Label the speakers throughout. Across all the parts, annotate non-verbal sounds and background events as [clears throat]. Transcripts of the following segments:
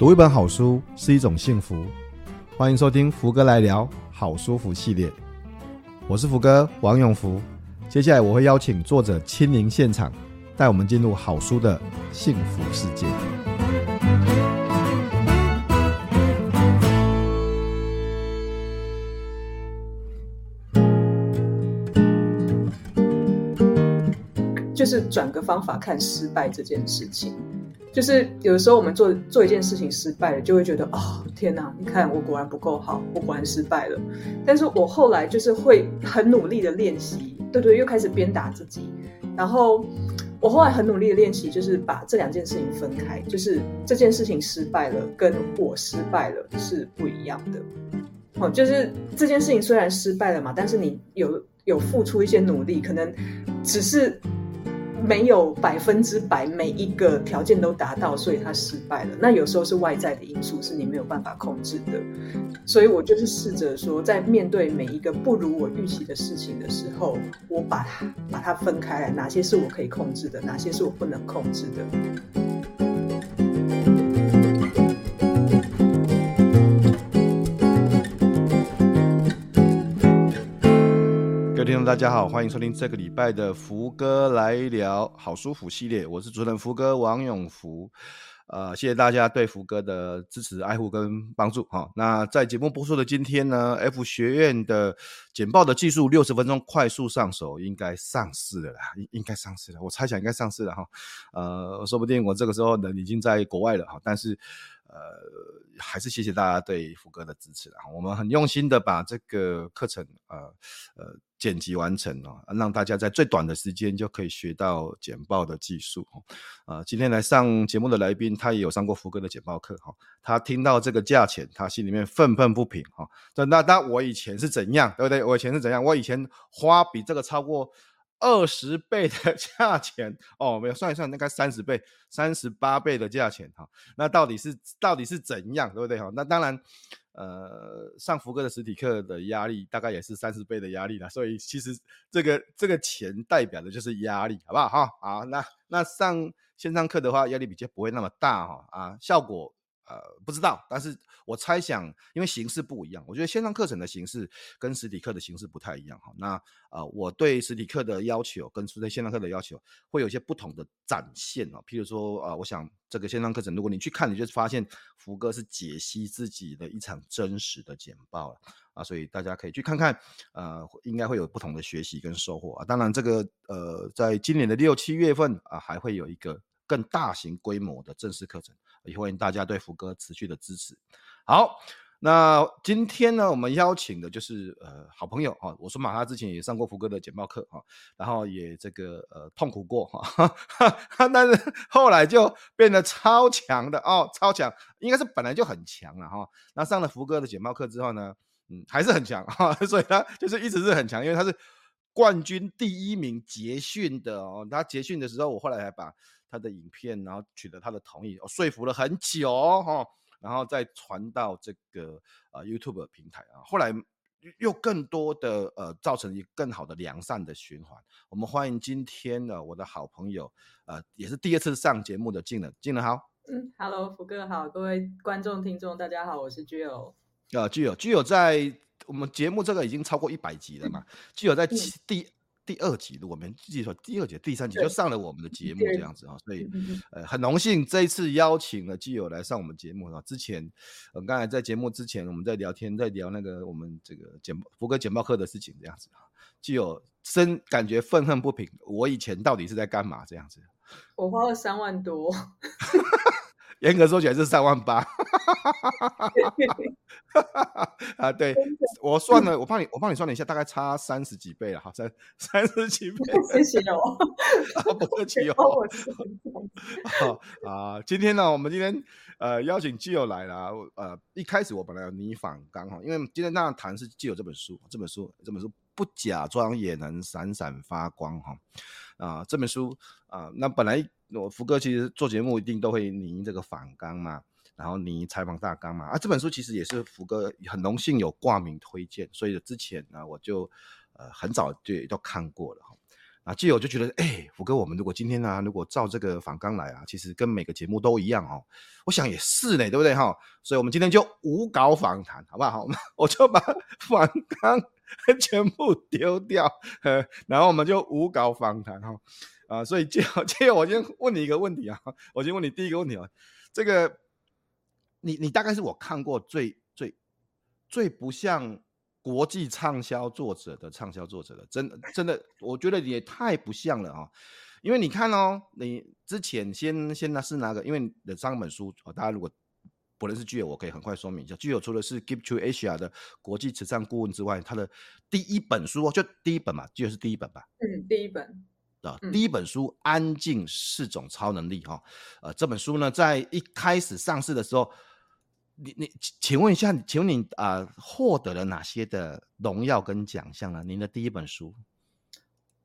Speaker 1: 读一本好书是一种幸福，欢迎收听福哥来聊好书福系列。我是福哥王永福，接下来我会邀请作者亲临现场，带我们进入好书的幸福世界。
Speaker 2: 就是转个方法看失败这件事情。就是有的时候我们做做一件事情失败了，就会觉得哦天哪，你看我果然不够好，我果然失败了。但是我后来就是会很努力的练习，对对，又开始鞭打自己。然后我后来很努力的练习，就是把这两件事情分开，就是这件事情失败了，跟我失败了是不一样的。哦，就是这件事情虽然失败了嘛，但是你有有付出一些努力，可能只是。没有百分之百每一个条件都达到，所以他失败了。那有时候是外在的因素，是你没有办法控制的。所以我就是试着说，在面对每一个不如我预期的事情的时候，我把它把它分开来，哪些是我可以控制的，哪些是我不能控制的。
Speaker 1: 大家好，欢迎收听这个礼拜的福哥来聊好舒服系列，我是主持人福哥王永福，呃，谢谢大家对福哥的支持、爱护跟帮助哈。那在节目播出的今天呢，F 学院的简报的技术六十分钟快速上手应该上市了啦，应应该上市了，我猜想应该上市了哈。呃，说不定我这个时候人已经在国外了哈，但是。呃，还是谢谢大家对福哥的支持啊！我们很用心的把这个课程呃呃剪辑完成哦，让大家在最短的时间就可以学到简报的技术哦。呃，今天来上节目的来宾，他也有上过福哥的简报课哈。他听到这个价钱，他心里面愤愤不平哈。那那那我以前是怎样，对不对？我以前是怎样？我以前花比这个超过。二十倍的 [laughs] 价钱哦，没有算一算，应该三十倍、三十八倍的价钱哈。那到底是到底是怎样，对不对哈？那当然，呃，上福哥的实体课的压力大概也是三十倍的压力了。所以其实这个这个钱代表的就是压力，好不好哈？好，那那上线上课的话，压力比较不会那么大哈啊，效果。呃，不知道，但是我猜想，因为形式不一样，我觉得线上课程的形式跟实体课的形式不太一样哈。那呃，我对实体课的要求跟对线上课的要求会有一些不同的展现哦。譬如说，呃，我想这个线上课程，如果你去看，你就发现福哥是解析自己的一场真实的简报了啊，所以大家可以去看看，呃，应该会有不同的学习跟收获啊。当然，这个呃，在今年的六七月份啊，还会有一个更大型规模的正式课程。也欢迎大家对福哥持续的支持。好，那今天呢，我们邀请的就是呃好朋友哈，我说嘛，他之前也上过福哥的简报课哈，然后也这个呃痛苦过哈，[laughs] 但是后来就变得超强的哦，超强，应该是本来就很强了哈。那上了福哥的简报课之后呢，嗯，还是很强哈，[laughs] 所以他就是一直是很强，因为他是冠军第一名结训的哦。他结训的时候，我后来还把。他的影片，然后取得他的同意，我说服了很久哈，然后再传到这个呃 YouTube 平台啊，后来又更多的呃造成一个更好的良善的循环。我们欢迎今天的我的好朋友，呃，也是第二次上节目的静仁，静仁好。
Speaker 2: 嗯，Hello，福哥好，各位观众听众大家好，我是 Jill。
Speaker 1: 啊，Jill Jill 在我们节目这个已经超过一百集了嘛，Jill 在第。第二集，如果没记错，第二集、第三集就上了我们的节目这样子啊，所以呃很荣幸这一次邀请了基友来上我们节目啊。之前呃刚才在节目之前我们在聊天，在聊那个我们这个简福哥简报课的事情这样子啊，基友深感觉愤恨不平，我以前到底是在干嘛这样子？
Speaker 2: 我花了三万多。[laughs]
Speaker 1: 严格说起来是三万八，[laughs] [laughs] 啊，对，我。算了，我帮你，我帮你算了一下，大概差三十几倍了，哈，三三十几倍，[laughs]
Speaker 2: 谢谢哦，
Speaker 1: 不客气 [laughs] 哦，好啊，今天呢，我们今天呃邀请基友来了，呃，一开始我本来有拟访纲哈，因为今天那谈是基友这本书，这本书，这本书不假装也能闪闪发光哈，啊，这本书啊，那本来。我福哥其实做节目一定都会拟这个反纲嘛，然后你采访大纲嘛。啊，这本书其实也是福哥很荣幸有挂名推荐，所以之前呢我就呃很早就都看过了哈。啊，基友就觉得，哎、福哥，我们如果今天呢、如果照这个访纲来啊，其实跟每个节目都一样哦。我想也是嘞，对不对哈？所以我们今天就无稿访谈，好不好？[laughs] 我就把访纲 [laughs] 全部丢掉，然后我们就无稿访谈哈。啊，所以基友，基友，我先问你一个问题啊，我先问你第一个问题啊，这个，你你大概是我看过最最最不像。国际畅销作者的畅销作者的，真的真的，我觉得也太不像了啊、哦！因为你看哦，你之前先先拿是哪个？因为你的三本书，大家如果不认识具有，我可以很快说明一下。具有除了是 Give to Asia 的国际慈善顾问之外，他的第一本书就第一本嘛，具有是第一本吧？
Speaker 2: 嗯，第一本
Speaker 1: 啊，第一本书《安静是种超能力》哈、哦，呃，这本书呢，在一开始上市的时候。你你，请问一下，请问你啊，获得了哪些的荣耀跟奖项呢？您的第一本书，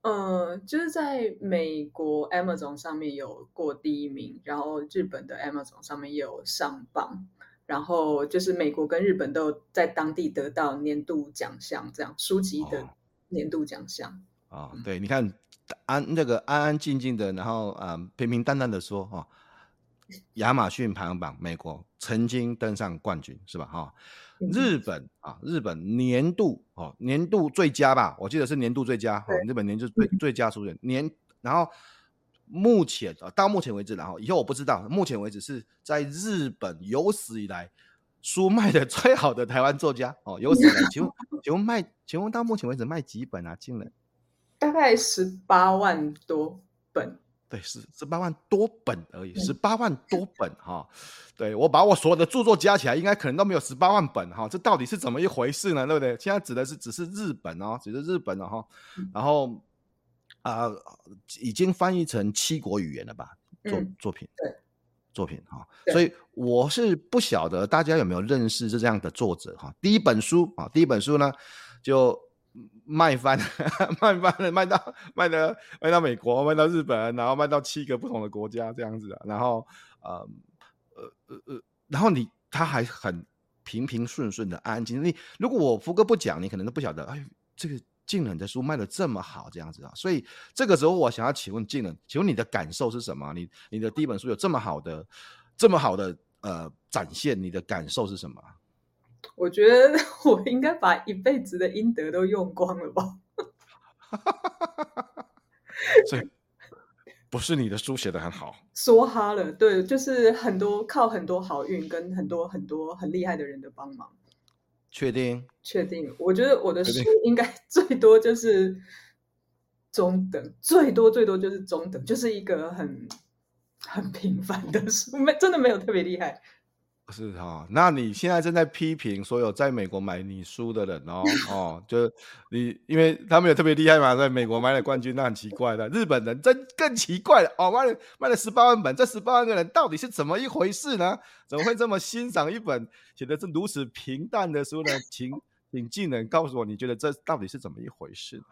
Speaker 2: 呃，就是在美国 Amazon 上面有过第一名，然后日本的 Amazon 上面也有上榜，然后就是美国跟日本都在当地得到年度奖项，这样书籍的年度奖项
Speaker 1: 啊。对，你看安那个安安静静的，然后啊平平淡淡的说哈。亚马逊排行榜，美国曾经登上冠军，是吧？哈，日本啊，日本年度哦，年度最佳吧，我记得是年度最佳。哈，日本年度最最佳书人年，然后目前啊，到目前为止，然后以后我不知道，目前为止是在日本有史以来书卖的最好的台湾作家哦，有史以来，请问请问卖，请问到目前为止卖几本啊？进了
Speaker 2: 大概十八万多本。
Speaker 1: 对，十十八万多本而已，十八万多本哈。对，我把我所有的著作加起来，应该可能都没有十八万本哈。这到底是怎么一回事呢？对不对？现在指的是只是日本哦，只是日本了哈。然后啊、呃，已经翻译成七国语言了吧？作作品，对，作品哈。所以我是不晓得大家有没有认识这样的作者哈。第一本书啊，第一本书呢就。卖翻，[laughs] 卖翻了，卖到卖的卖到美国，卖到日本，然后卖到七个不同的国家这样子，然后呃呃呃呃，然后你他还很平平顺顺的安安静。你如果我福哥不讲，你可能都不晓得，哎，这个静冷的书卖的这么好这样子啊。所以这个时候我想要请问静冷，请问你的感受是什么？你你的第一本书有这么好的这么好的呃展现，你的感受是什么？
Speaker 2: 我觉得 [laughs] 我应该把一辈子的阴德都用光了吧？[laughs]
Speaker 1: 所以不是你的书写得很好，[laughs]
Speaker 2: 说哈了，对，就是很多靠很多好运跟很多很多很厉害的人的帮忙。
Speaker 1: 确定？确
Speaker 2: 定？我觉得我的书应该最多就是中等，最多最多就是中等，就是一个很很平凡的书，没真的没有特别厉害。
Speaker 1: 是哈、哦，那你现在正在批评所有在美国买你书的人哦 [laughs] 哦，就你，因为他们有特别厉害嘛，在美国买了冠军，那很奇怪的。日本人真更奇怪了哦，卖了卖了十八万本，这十八万个人到底是怎么一回事呢？怎么会这么欣赏一本写的是如此平淡的书呢？请请技能告诉我，你觉得这到底是怎么一回事呢？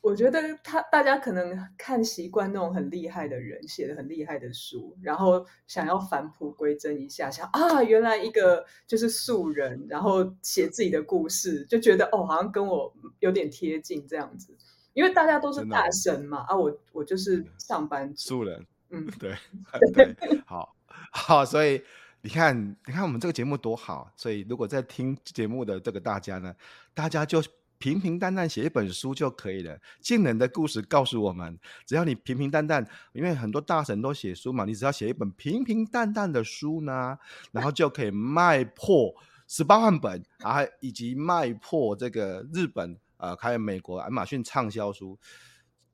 Speaker 2: 我觉得他大家可能看习惯那种很厉害的人写的很厉害的书，然后想要返璞归真一下，想啊，原来一个就是素人，然后写自己的故事，就觉得哦，好像跟我有点贴近这样子。因为大家都是大神嘛，啊，我我就是上班族
Speaker 1: 素人，嗯，对 [laughs] 对，好好，所以你看，你看我们这个节目多好，所以如果在听节目的这个大家呢，大家就。平平淡淡写一本书就可以了。静冷的故事告诉我们，只要你平平淡淡，因为很多大神都写书嘛，你只要写一本平平淡淡的书呢，然后就可以卖破十八万本啊，以及卖破这个日本呃，还有美国亚马逊畅销书。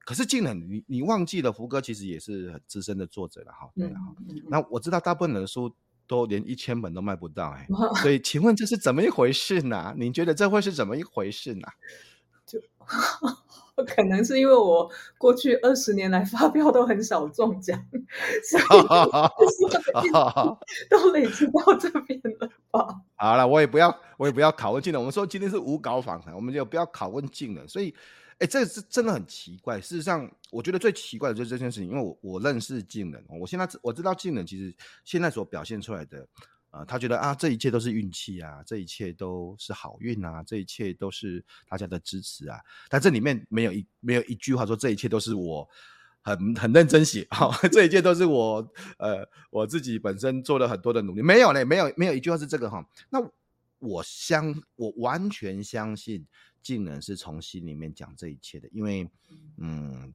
Speaker 1: 可是静冷，你你忘记了福哥其实也是很资深的作者了哈。对哈，那我知道大部分人的书。都连一千本都卖不到哎、欸，所以请问这是怎么一回事呢？您觉得这会是怎么一回事呢？
Speaker 2: 就 [laughs] 可能是因为我过去二十年来发票都很少中奖，所以 [laughs] [laughs] 都累积到这边了吧？
Speaker 1: 好了，我也不要，我也不要拷问静冷。我们说今天是无稿访谈，我们就不要拷问静冷。所以。哎，这是真的很奇怪。事实上，我觉得最奇怪的就是这件事情，因为我我认识静冷，我现在我知道静冷其实现在所表现出来的呃，他觉得啊，这一切都是运气啊，这一切都是好运啊，这一切都是大家的支持啊。但这里面没有一没有一句话说这一切都是我很很认真写，好、哦，[laughs] 这一切都是我呃我自己本身做了很多的努力，没有嘞，没有没有一句话是这个哈、那我相我完全相信静人是从心里面讲这一切的，因为嗯。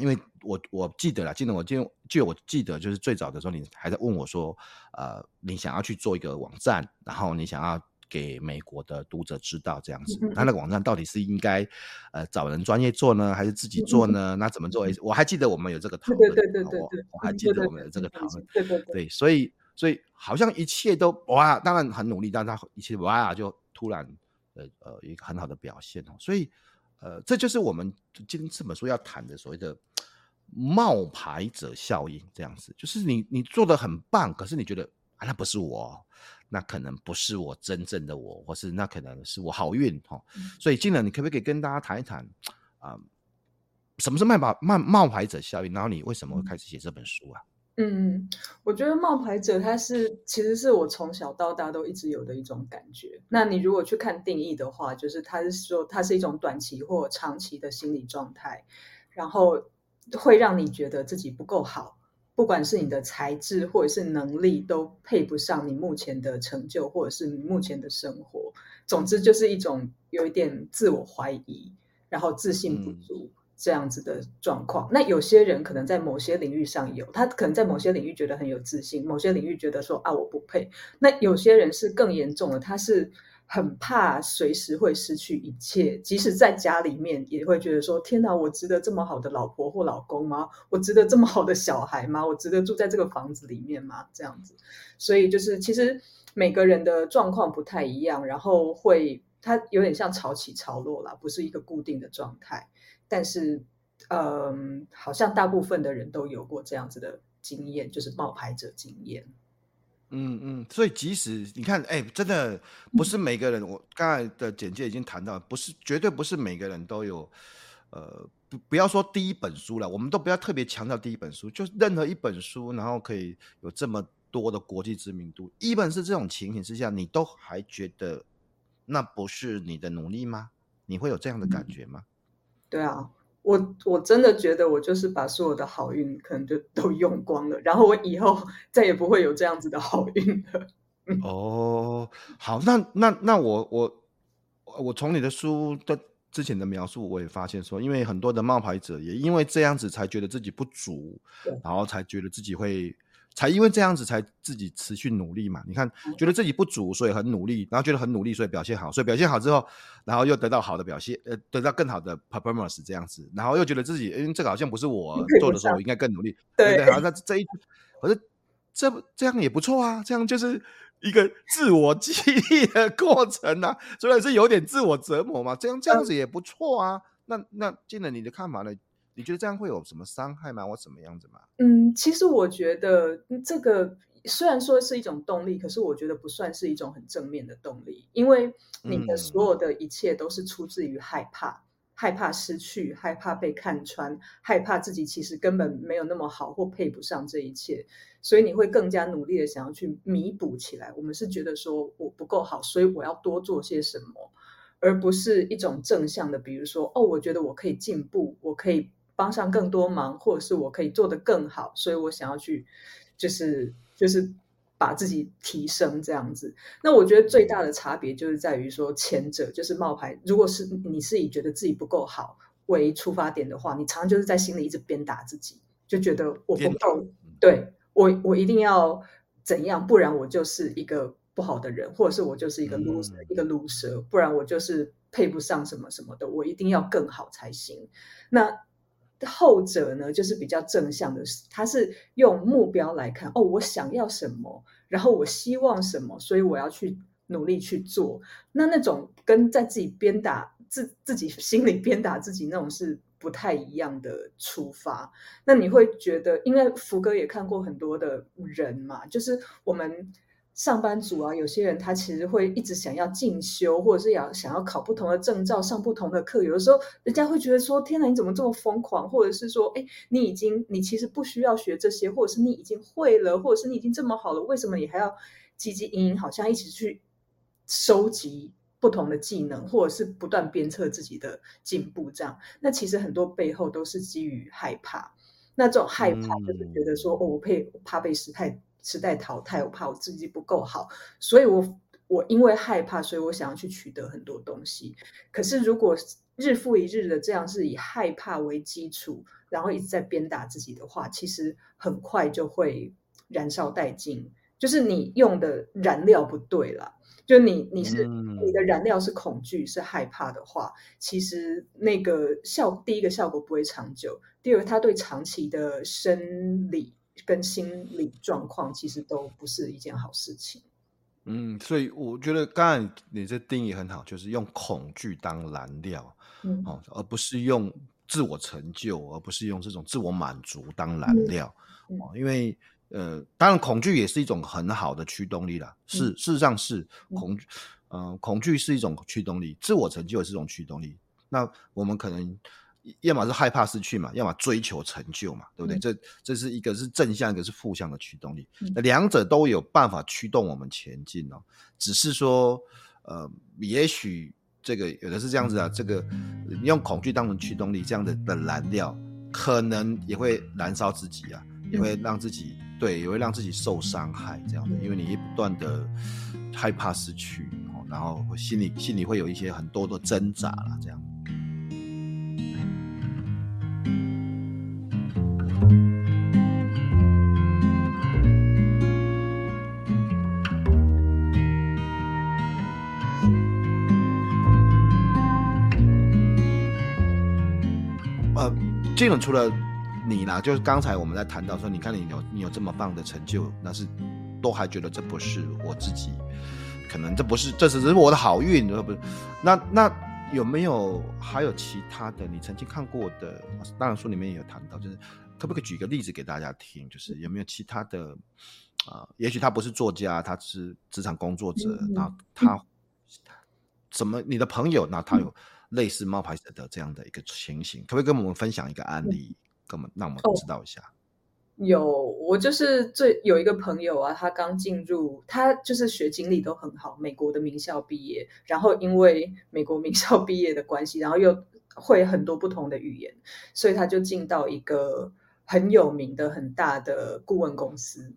Speaker 1: 因为我我记得了，记得我就就我记得，就是最早的时候，你还在问我说，呃，你想要去做一个网站，然后你想要给美国的读者知道这样子，那那个网站到底是应该呃找人专业做呢，还是自己做呢？那怎么做？我还记得我们有这个讨论，
Speaker 2: 对对对对对，
Speaker 1: 我还记得我们有这个讨论，
Speaker 2: 对对对，
Speaker 1: 所以所以好像一切都哇，当然很努力，但他一切哇就突然呃呃一个很好的表现哦，所以。呃，这就是我们今天这本书要谈的所谓的冒牌者效应，这样子，就是你你做的很棒，可是你觉得啊，那不是我，那可能不是我真正的我，或是那可能是我好运哈、哦。所以，静人，你可不可以跟大家谈一谈啊、呃，什么是冒牌冒冒牌者效应？然后你为什么会开始写这本书啊？
Speaker 2: 嗯，我觉得冒牌者他是其实是我从小到大都一直有的一种感觉。那你如果去看定义的话，就是他是说它是一种短期或长期的心理状态，然后会让你觉得自己不够好，不管是你的才智或者是能力都配不上你目前的成就或者是你目前的生活。总之就是一种有一点自我怀疑，然后自信不足。嗯这样子的状况，那有些人可能在某些领域上有，他可能在某些领域觉得很有自信，某些领域觉得说啊我不配。那有些人是更严重的，他是很怕随时会失去一切，即使在家里面也会觉得说天哪，我值得这么好的老婆或老公吗？我值得这么好的小孩吗？我值得住在这个房子里面吗？这样子，所以就是其实每个人的状况不太一样，然后会他有点像潮起潮落啦，不是一个固定的状态。但是，嗯，好像大部分的人都有过这样子的经验，就是冒牌者经验。
Speaker 1: 嗯嗯，所以即使你看，哎，真的不是每个人，嗯、我刚才的简介已经谈到，不是绝对不是每个人都有，呃，不不要说第一本书了，我们都不要特别强调第一本书，就是任何一本书，然后可以有这么多的国际知名度，一本是这种情形之下，你都还觉得那不是你的努力吗？你会有这样的感觉吗？嗯
Speaker 2: 对啊，我我真的觉得我就是把所有的好运可能就 [laughs] 都用光了，然后我以后 [laughs] 再也不会有这样子的好运了。
Speaker 1: 哦，好，那那那我我我从你的书的之前的描述，我也发现说，因为很多的冒牌者也因为这样子才觉得自己不足，然后才觉得自己会。才因为这样子才自己持续努力嘛？你看，觉得自己不足，所以很努力，然后觉得很努力，所以表现好，所以表现好之后，然后又得到好的表现，呃，得到更好的 performance 这样子，然后又觉得自己，嗯，这个好像不是我做的时候，我应该更努力，对对，对？好，那这一，可是这这样也不错啊，这样就是一个自我激励的过程啊，虽然是有点自我折磨嘛，这样这样子也不错啊。那那进了你的看法呢？你觉得这样会有什么伤害吗？或怎么样子吗？
Speaker 2: 嗯，其实我觉得这个虽然说是一种动力，可是我觉得不算是一种很正面的动力，因为你的所有的一切都是出自于害怕，嗯、害怕失去，害怕被看穿，害怕自己其实根本没有那么好或配不上这一切，所以你会更加努力的想要去弥补起来。我们是觉得说我不够好，所以我要多做些什么，而不是一种正向的，比如说哦，我觉得我可以进步，我可以。帮上更多忙，或者是我可以做得更好，所以我想要去，就是就是把自己提升这样子。那我觉得最大的差别就是在于说，前者就是冒牌。如果是你是以觉得自己不够好为出发点的话，你常常就是在心里一直鞭打自己，就觉得我不够，对，我我一定要怎样，不然我就是一个不好的人，或者是我就是一个 loser，嗯，一个 loser，不然我就是配不上什么什么的，我一定要更好才行。那后者呢，就是比较正向的，他是用目标来看，哦，我想要什么，然后我希望什么，所以我要去努力去做。那那种跟在自己鞭打自自己心里鞭打自己那种是不太一样的出发。那你会觉得，因为福哥也看过很多的人嘛，就是我们上班族啊，有些人他其实会一直想要进修，或者是要想要考不同的证照，上不同的课。有的时候，人家会觉得说：“天哪，你怎么这么疯狂？”或者是说：“哎，你已经，你其实不需要学这些，或者是你已经会了，或者是你已经这么好了，为什么你还要汲汲营营，好像一直去收集不同的技能，或者是不断鞭策自己的进步？这样，那其实很多背后都是基于害怕。那这种害怕就是觉得说：“嗯、哦，我怕，怕被时代。”时代淘汰，我怕我自己不够好，所以我我因为害怕，所以我想要去取得很多东西。可是如果日复一日的这样是以害怕为基础，然后一直在鞭打自己的话，其实很快就会燃烧殆尽。就是你用的燃料不对了，就你你是你的燃料是恐惧是害怕的话，其实那个效第一个效果不会长久，第二个它对长期的生理。跟心理状况其实都不是一件好事情。
Speaker 1: 嗯，所以我觉得刚才你这定义很好，就是用恐惧当燃料，嗯，哦，而不是用自我成就，而不是用这种自我满足当燃料。嗯嗯、因为呃，当然恐惧也是一种很好的驱动力啦。是，事实上是恐惧，嗯、呃，恐惧是一种驱动力，自我成就也是一种驱动力。那我们可能。要么是害怕失去嘛，要么追求成就嘛，对不对？嗯、这这是一个是正向，一个是负向的驱动力。那、嗯、两者都有办法驱动我们前进哦。只是说，呃，也许这个有的是这样子啊，这个用恐惧当成驱动力，这样的的燃料，可能也会燃烧自己啊，也会让自己对，也会让自己受伤害这样的，因为你不断的害怕失去，然后心里心里会有一些很多的挣扎了，这样。基本除了你啦，就是刚才我们在谈到说，你看你有你有这么棒的成就，那是都还觉得这不是我自己，可能这不是，这只是我的好运，不是？那那有没有还有其他的你曾经看过的？当然书里面也有谈到，就是可不可以举个例子给大家听？就是有没有其他的啊、呃？也许他不是作家，他是职场工作者，那、嗯、他怎么？你的朋友，那他有。类似冒牌者的这样的一个情形，可不可以跟我们分享一个案例，跟我们让我们知道一下？
Speaker 2: 有，我就是最有一个朋友啊，他刚进入，他就是学经历都很好，美国的名校毕业，然后因为美国名校毕业的关系，然后又会很多不同的语言，所以他就进到一个很有名的很大的顾问公司。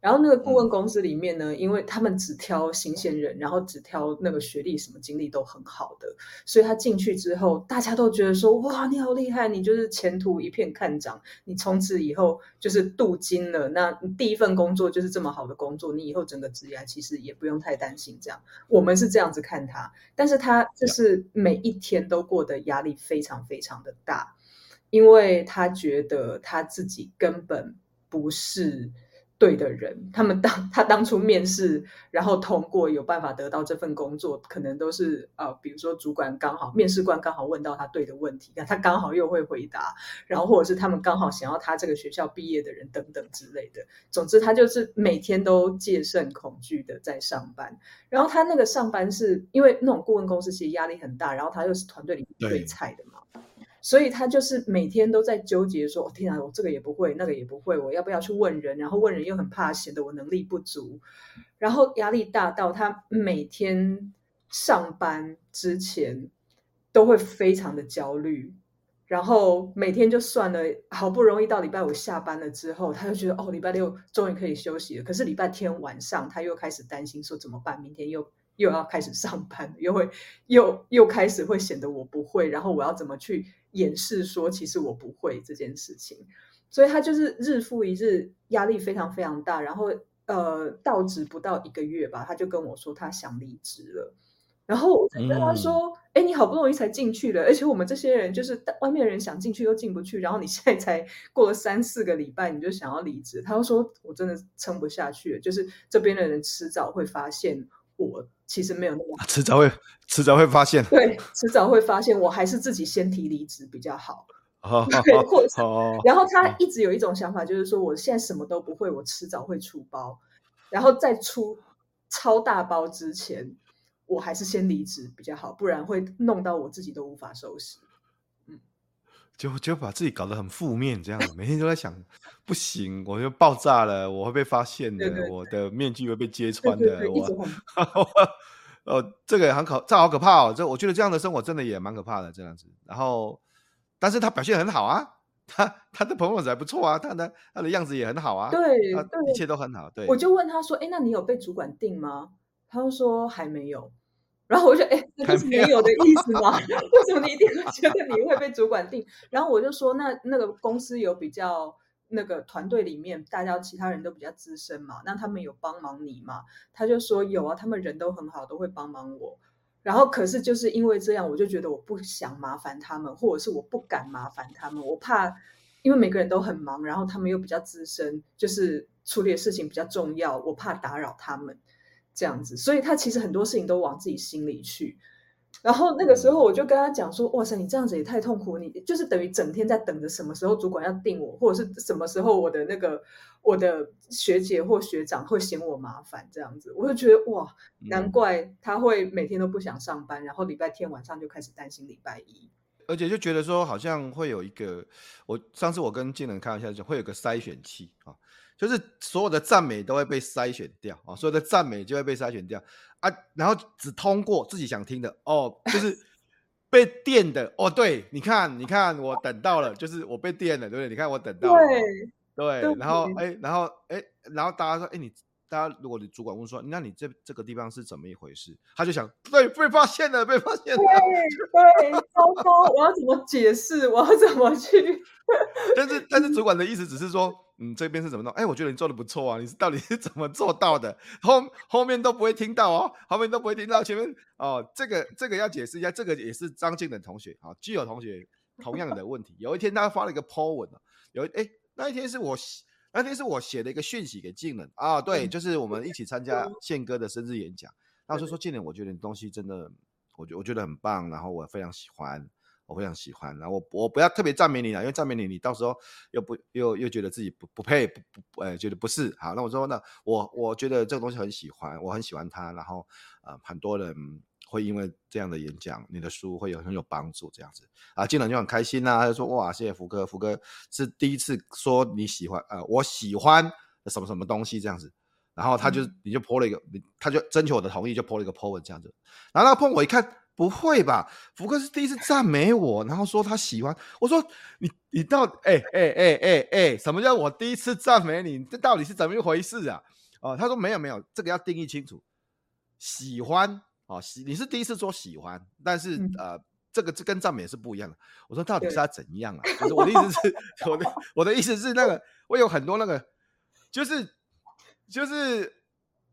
Speaker 2: 然后那个顾问公司里面呢，因为他们只挑新鲜人，然后只挑那个学历什么经历都很好的，所以他进去之后，大家都觉得说，哇，你好厉害，你就是前途一片看涨，你从此以后就是镀金了。那你第一份工作就是这么好的工作，你以后整个职业其实也不用太担心。这样，我们是这样子看他，但是他就是每一天都过得压力非常非常的大，因为他觉得他自己根本不是。对的人，他们当 [laughs] 他当初面试，然后通过有办法得到这份工作，可能都是呃，比如说主管刚好面试官刚好问到他对的问题，那他刚好又会回答，然后或者是他们刚好想要他这个学校毕业的人等等之类的。总之，他就是每天都戒慎恐惧的在上班。然后他那个上班是因为那种顾问公司其实压力很大，然后他又是团队里面最菜的嘛。所以他就是每天都在纠结说：“天啊，我这个也不会，那个也不会，我要不要去问人？然后问人又很怕显得我能力不足，然后压力大到他每天上班之前都会非常的焦虑，然后每天就算了，好不容易到礼拜五下班了之后，他就觉得哦，礼拜六终于可以休息了。可是礼拜天晚上他又开始担心说怎么办？明天又又要开始上班，又会又又开始会显得我不会，然后我要怎么去？”掩饰说，其实我不会这件事情，所以他就是日复一日，压力非常非常大。然后，呃，到职不到一个月吧，他就跟我说他想离职了。然后我跟他说：“哎、嗯，你好不容易才进去了，而且我们这些人就是外面的人想进去又进不去。然后你现在才过了三四个礼拜，你就想要离职。”他就说：“我真的撑不下去了，就是这边的人迟早会发现。”我其实没有那么好，迟
Speaker 1: 早会，迟早会发现。
Speaker 2: 对，迟早会发现，我还是自己先提离职比较好。[laughs] 对，或者，然后他一直有一种想法，就是说，我现在什么都不会，我迟早会出包，然后在出超大包之前，我还是先离职比较好，不然会弄到我自己都无法收拾。
Speaker 1: 就就把自己搞得很负面，这样子，每天都在想，不行，我就爆炸了，我会被发现的，对对对，我的面具会被揭穿的，我，呃，这个很可，这好可怕哦，这我觉得这样的生活真的也蛮可怕的，这样子。然后，但是他表现很好啊，他他的 performance 还不错啊，他的他的样子也很好啊，
Speaker 2: 对，
Speaker 1: 他一切都很好。对，
Speaker 2: 我就问他说，哎，那你有被主管定吗？他就说还没有。然后我就哎，[laughs] 这就是没有的意思吗？为什么你一定会觉得你会被主管定？[laughs] 然后我就说，那那个公司有比较那个团队里面，大家其他人都比较资深嘛，那他们有帮忙你吗？他就说有啊，他们人都很好，都会帮忙我。然后可是就是因为这样，我就觉得我不想麻烦他们，或者是我不敢麻烦他们，我怕因为每个人都很忙，然后他们又比较资深，就是处理的事情比较重要，我怕打扰他们。这样子，所以他其实很多事情都往自己心里去。然后那个时候我就跟他讲说：“哇塞，你这样子也太痛苦，你就是等于整天在等着什么时候主管要定我，或者是什么时候我的那个我的学姐或学长会嫌我麻烦这样子。”我就觉得哇，难怪他会每天都不想上班，然后礼拜天晚上就开始担心礼拜一，
Speaker 1: 而且就觉得说好像会有一个，我上次我跟静能开玩笑讲，会有个筛选器啊。就是所有的赞美都会被筛选掉啊，所有的赞美就会被筛选掉啊，然后只通过自己想听的哦，就是被电的哦，对，你看，你看，我等到了，就是我被电了，对不对？你看我等到了，对，对，然后哎，然后哎，然后大家说，哎，你。大家，如果你主管问说，那你这这个地方是怎么一回事？他就想，对，被发现了，被发现了，
Speaker 2: 对，对，糟糕，我要怎么解释？我要怎么去？[laughs]
Speaker 1: 但是，但是主管的意思只是说，嗯，这边是怎么弄？哎，我觉得你做的不错啊，你是到底是怎么做到的？后后面都不会听到哦，后面都不会听到，前面哦，这个这个要解释一下，这个也是张静的同学啊，具有同学同样的问题。有一天他发了一个 po 文，有哎，那一天是我。那天是我写了一个讯息给静能啊，对，就是我们一起参加宪哥的生日演讲。然后就说静能，我觉得你东西真的，我觉我觉得很棒，然后我非常喜欢，我非常喜欢。然后我我不要特别赞美你了，因为赞美你，你到时候又不又又觉得自己不不配，不不，哎，觉得不是。好，那我说那我我觉得这个东西很喜欢，我很喜欢它。然后呃，很多人。会因为这样的演讲，你的书会有很有帮助，这样子啊，进来就很开心呐、啊。他就说哇，谢谢福哥，福哥是第一次说你喜欢，呃，我喜欢什么什么东西这样子。然后他就、嗯、你就 po 了一个，他就征求我的同意，就 po 了一个 po 文这样子。然后那个 po 我一看，不会吧？福哥是第一次赞美我，然后说他喜欢。我说你你到哎哎哎哎哎，什么叫我第一次赞美你？这到底是怎么一回事啊？哦，他说没有没有，这个要定义清楚，喜欢。哦，喜你是第一次说喜欢，但是、嗯、呃，这个这跟赞美是不一样的。我说到底是他怎样啊？就是我的意思是，[laughs] 我的我的意思是那个，我有很多那个，就是就是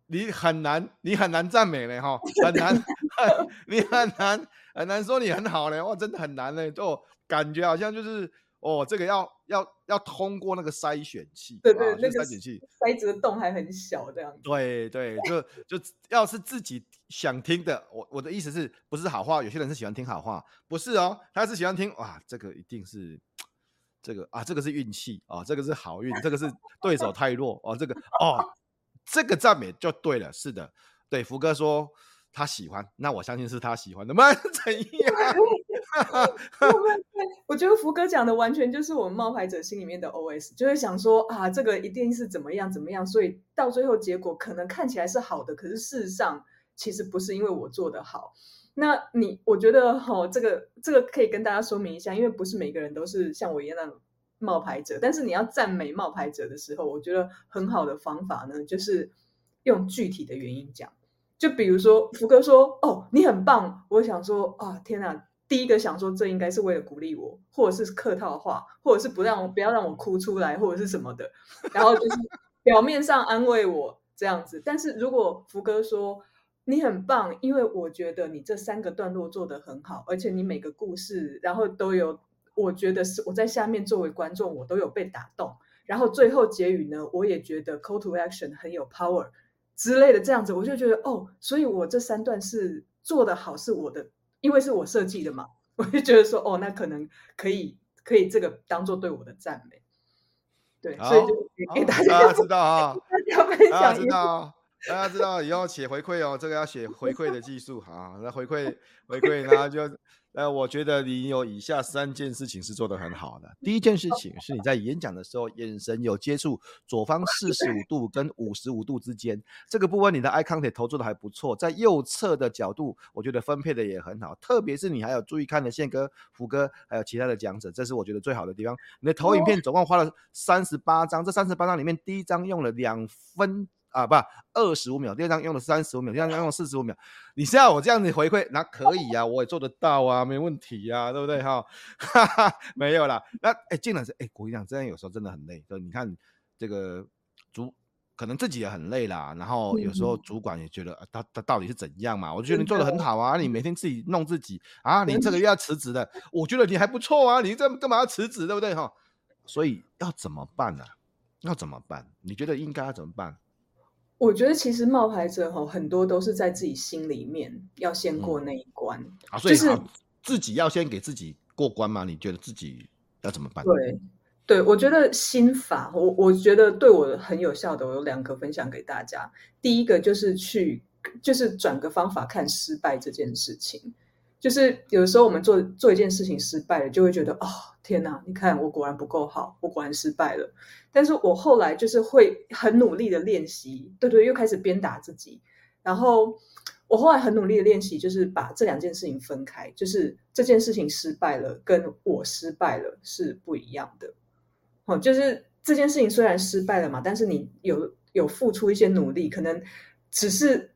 Speaker 1: 你很难你很难赞美嘞哈，很难 [laughs] 你很难很难说你很好嘞，哇，真的很难嘞，就感觉好像就是。哦，这个要要要通过那个筛选器，
Speaker 2: 对对，那个筛选器筛子的洞还很小，这样子。
Speaker 1: 对对，就就要是自己想听的，我我的意思是不是好话？有些人是喜欢听好话，不是哦，他是喜欢听哇，这个一定是这个啊，这个是运气啊，这个是好运，这个是对手太弱哦，这个哦，这个赞美就对了，是的，对，福哥说他喜欢，那我相信是他喜欢的吗？[laughs] 怎样？
Speaker 2: 我觉得福哥讲的完全就是我们冒牌者心里面的 OS，就是想说啊，这个一定是怎么样怎么样，所以到最后结果可能看起来是好的，可是事实上其实不是因为我做的好。那你我觉得哈、哦，这个这个可以跟大家说明一下，因为不是每个人都是像我一样那种冒牌者，但是你要赞美冒牌者的时候，我觉得很好的方法呢，就是用具体的原因讲。就比如说福哥说哦，你很棒，我想说啊，天哪！第一个想说，这应该是为了鼓励我，或者是客套话，或者是不让我不要让我哭出来，或者是什么的，然后就是 [laughs] 表面上安慰我这样子。但是如果福哥说你很棒，因为我觉得你这三个段落做得很好，而且你每个故事，然后都有，我觉得是我在下面作为观众，我都有被打动。然后最后结语呢，我也觉得 call to action 很有 power 之类的这样子，我就觉得哦，所以我这三段是做得好，是我的。因为是我设计的嘛，[laughs] 我就觉得说，哦，那可能可以，可以这个当做对我的赞美，对，所以就给大家、
Speaker 1: 哦、知道啊，[laughs]
Speaker 2: 大家分享一下，
Speaker 1: 大家知道以后写回馈哦，这个要写回馈的技术好，那回馈回馈，然后就。呃，我觉得你有以下三件事情是做得很好的。第一件事情是你在演讲的时候，眼神有接触左方四十五度跟五十五度之间，这个部分你的 eye contact 投注的还不错。在右侧的角度，我觉得分配的也很好，特别是你还有注意看的宪哥、福哥还有其他的讲者，这是我觉得最好的地方。你的投影片总共花了三十八张，这三十八张里面，第一张用了两分。啊，不，二十五秒。第二张用了三十五秒，第三张用了四十五秒。你是要我这样子回馈？那可以啊，我也做得到啊，没问题呀、啊，对不对哈？哈哈，没有啦。那哎，竟然是哎，我跟你讲，这样有时候真的很累。就你看这个主，可能自己也很累啦。然后有时候主管也觉得，啊他、嗯、他到底是怎样嘛？我就觉得你做的很好啊，你每天自己弄自己啊，你这个月要辞职的，我觉得你还不错啊，你这干嘛要辞职，对不对哈？所以要怎么办呢、啊？要怎么办？你觉得应该要怎么办？
Speaker 2: 我觉得其实冒牌者哈很多都是在自己心里面要先过那一关、嗯、
Speaker 1: 啊，所以、就是自己要先给自己过关吗？你觉得自己要怎么办？
Speaker 2: 对，对我觉得心法，我我觉得对我很有效的，我有两个分享给大家。第一个就是去，就是转个方法看失败这件事情。就是有的时候我们做做一件事情失败了，就会觉得哦天哪，你看我果然不够好，我果然失败了。但是我后来就是会很努力的练习，对对，又开始鞭打自己。然后我后来很努力的练习，就是把这两件事情分开，就是这件事情失败了，跟我失败了是不一样的。哦，就是这件事情虽然失败了嘛，但是你有有付出一些努力，可能只是。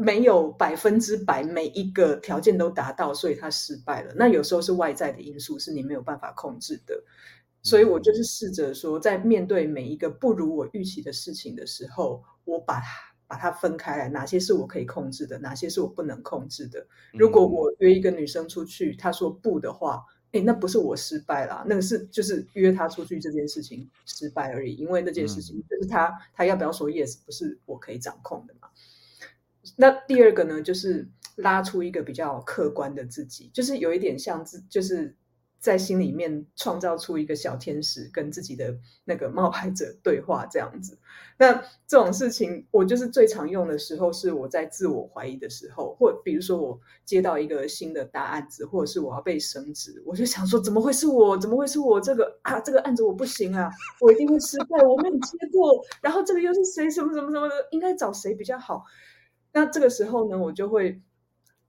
Speaker 2: 没有百分之百每一个条件都达到，所以他失败了。那有时候是外在的因素，是你没有办法控制的。所以我就是试着说，在面对每一个不如我预期的事情的时候，我把它把它分开来，哪些是我可以控制的，哪些是我不能控制的。如果我约一个女生出去，她说不的话，诶，那不是我失败啦，那个是就是约她出去这件事情失败而已。因为那件事情就是她她要不要说 yes，不是我可以掌控的嘛。那第二个呢，就是拉出一个比较客观的自己，就是有一点像自，就是在心里面创造出一个小天使，跟自己的那个冒牌者对话这样子。那这种事情，我就是最常用的时候，是我在自我怀疑的时候，或比如说我接到一个新的大案子，或者是我要被升职，我就想说，怎么会是我？怎么会是我？这个啊，这个案子我不行啊，我一定会失败，我没有接过。然后这个又是谁？什么什么什么的？应该找谁比较好？那这个时候呢，我就会，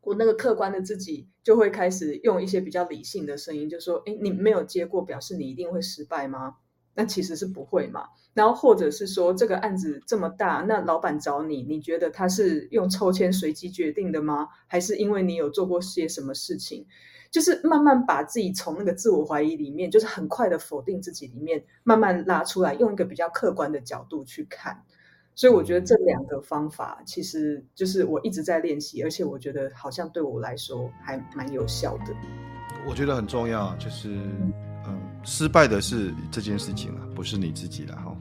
Speaker 2: 我那个客观的自己就会开始用一些比较理性的声音，就说：“诶，你没有接过，表示你一定会失败吗？那其实是不会嘛。然后或者是说，这个案子这么大，那老板找你，你觉得他是用抽签随机决定的吗？还是因为你有做过些什么事情？就是慢慢把自己从那个自我怀疑里面，就是很快的否定自己里面，慢慢拉出来，用一个比较客观的角度去看。”所以我觉得这两个方法其实就是我一直在练习，而且我觉得好像对我来说还蛮有效的。
Speaker 1: 我觉得很重要，就是嗯，失败的是这件事情啊，不是你自己了哈。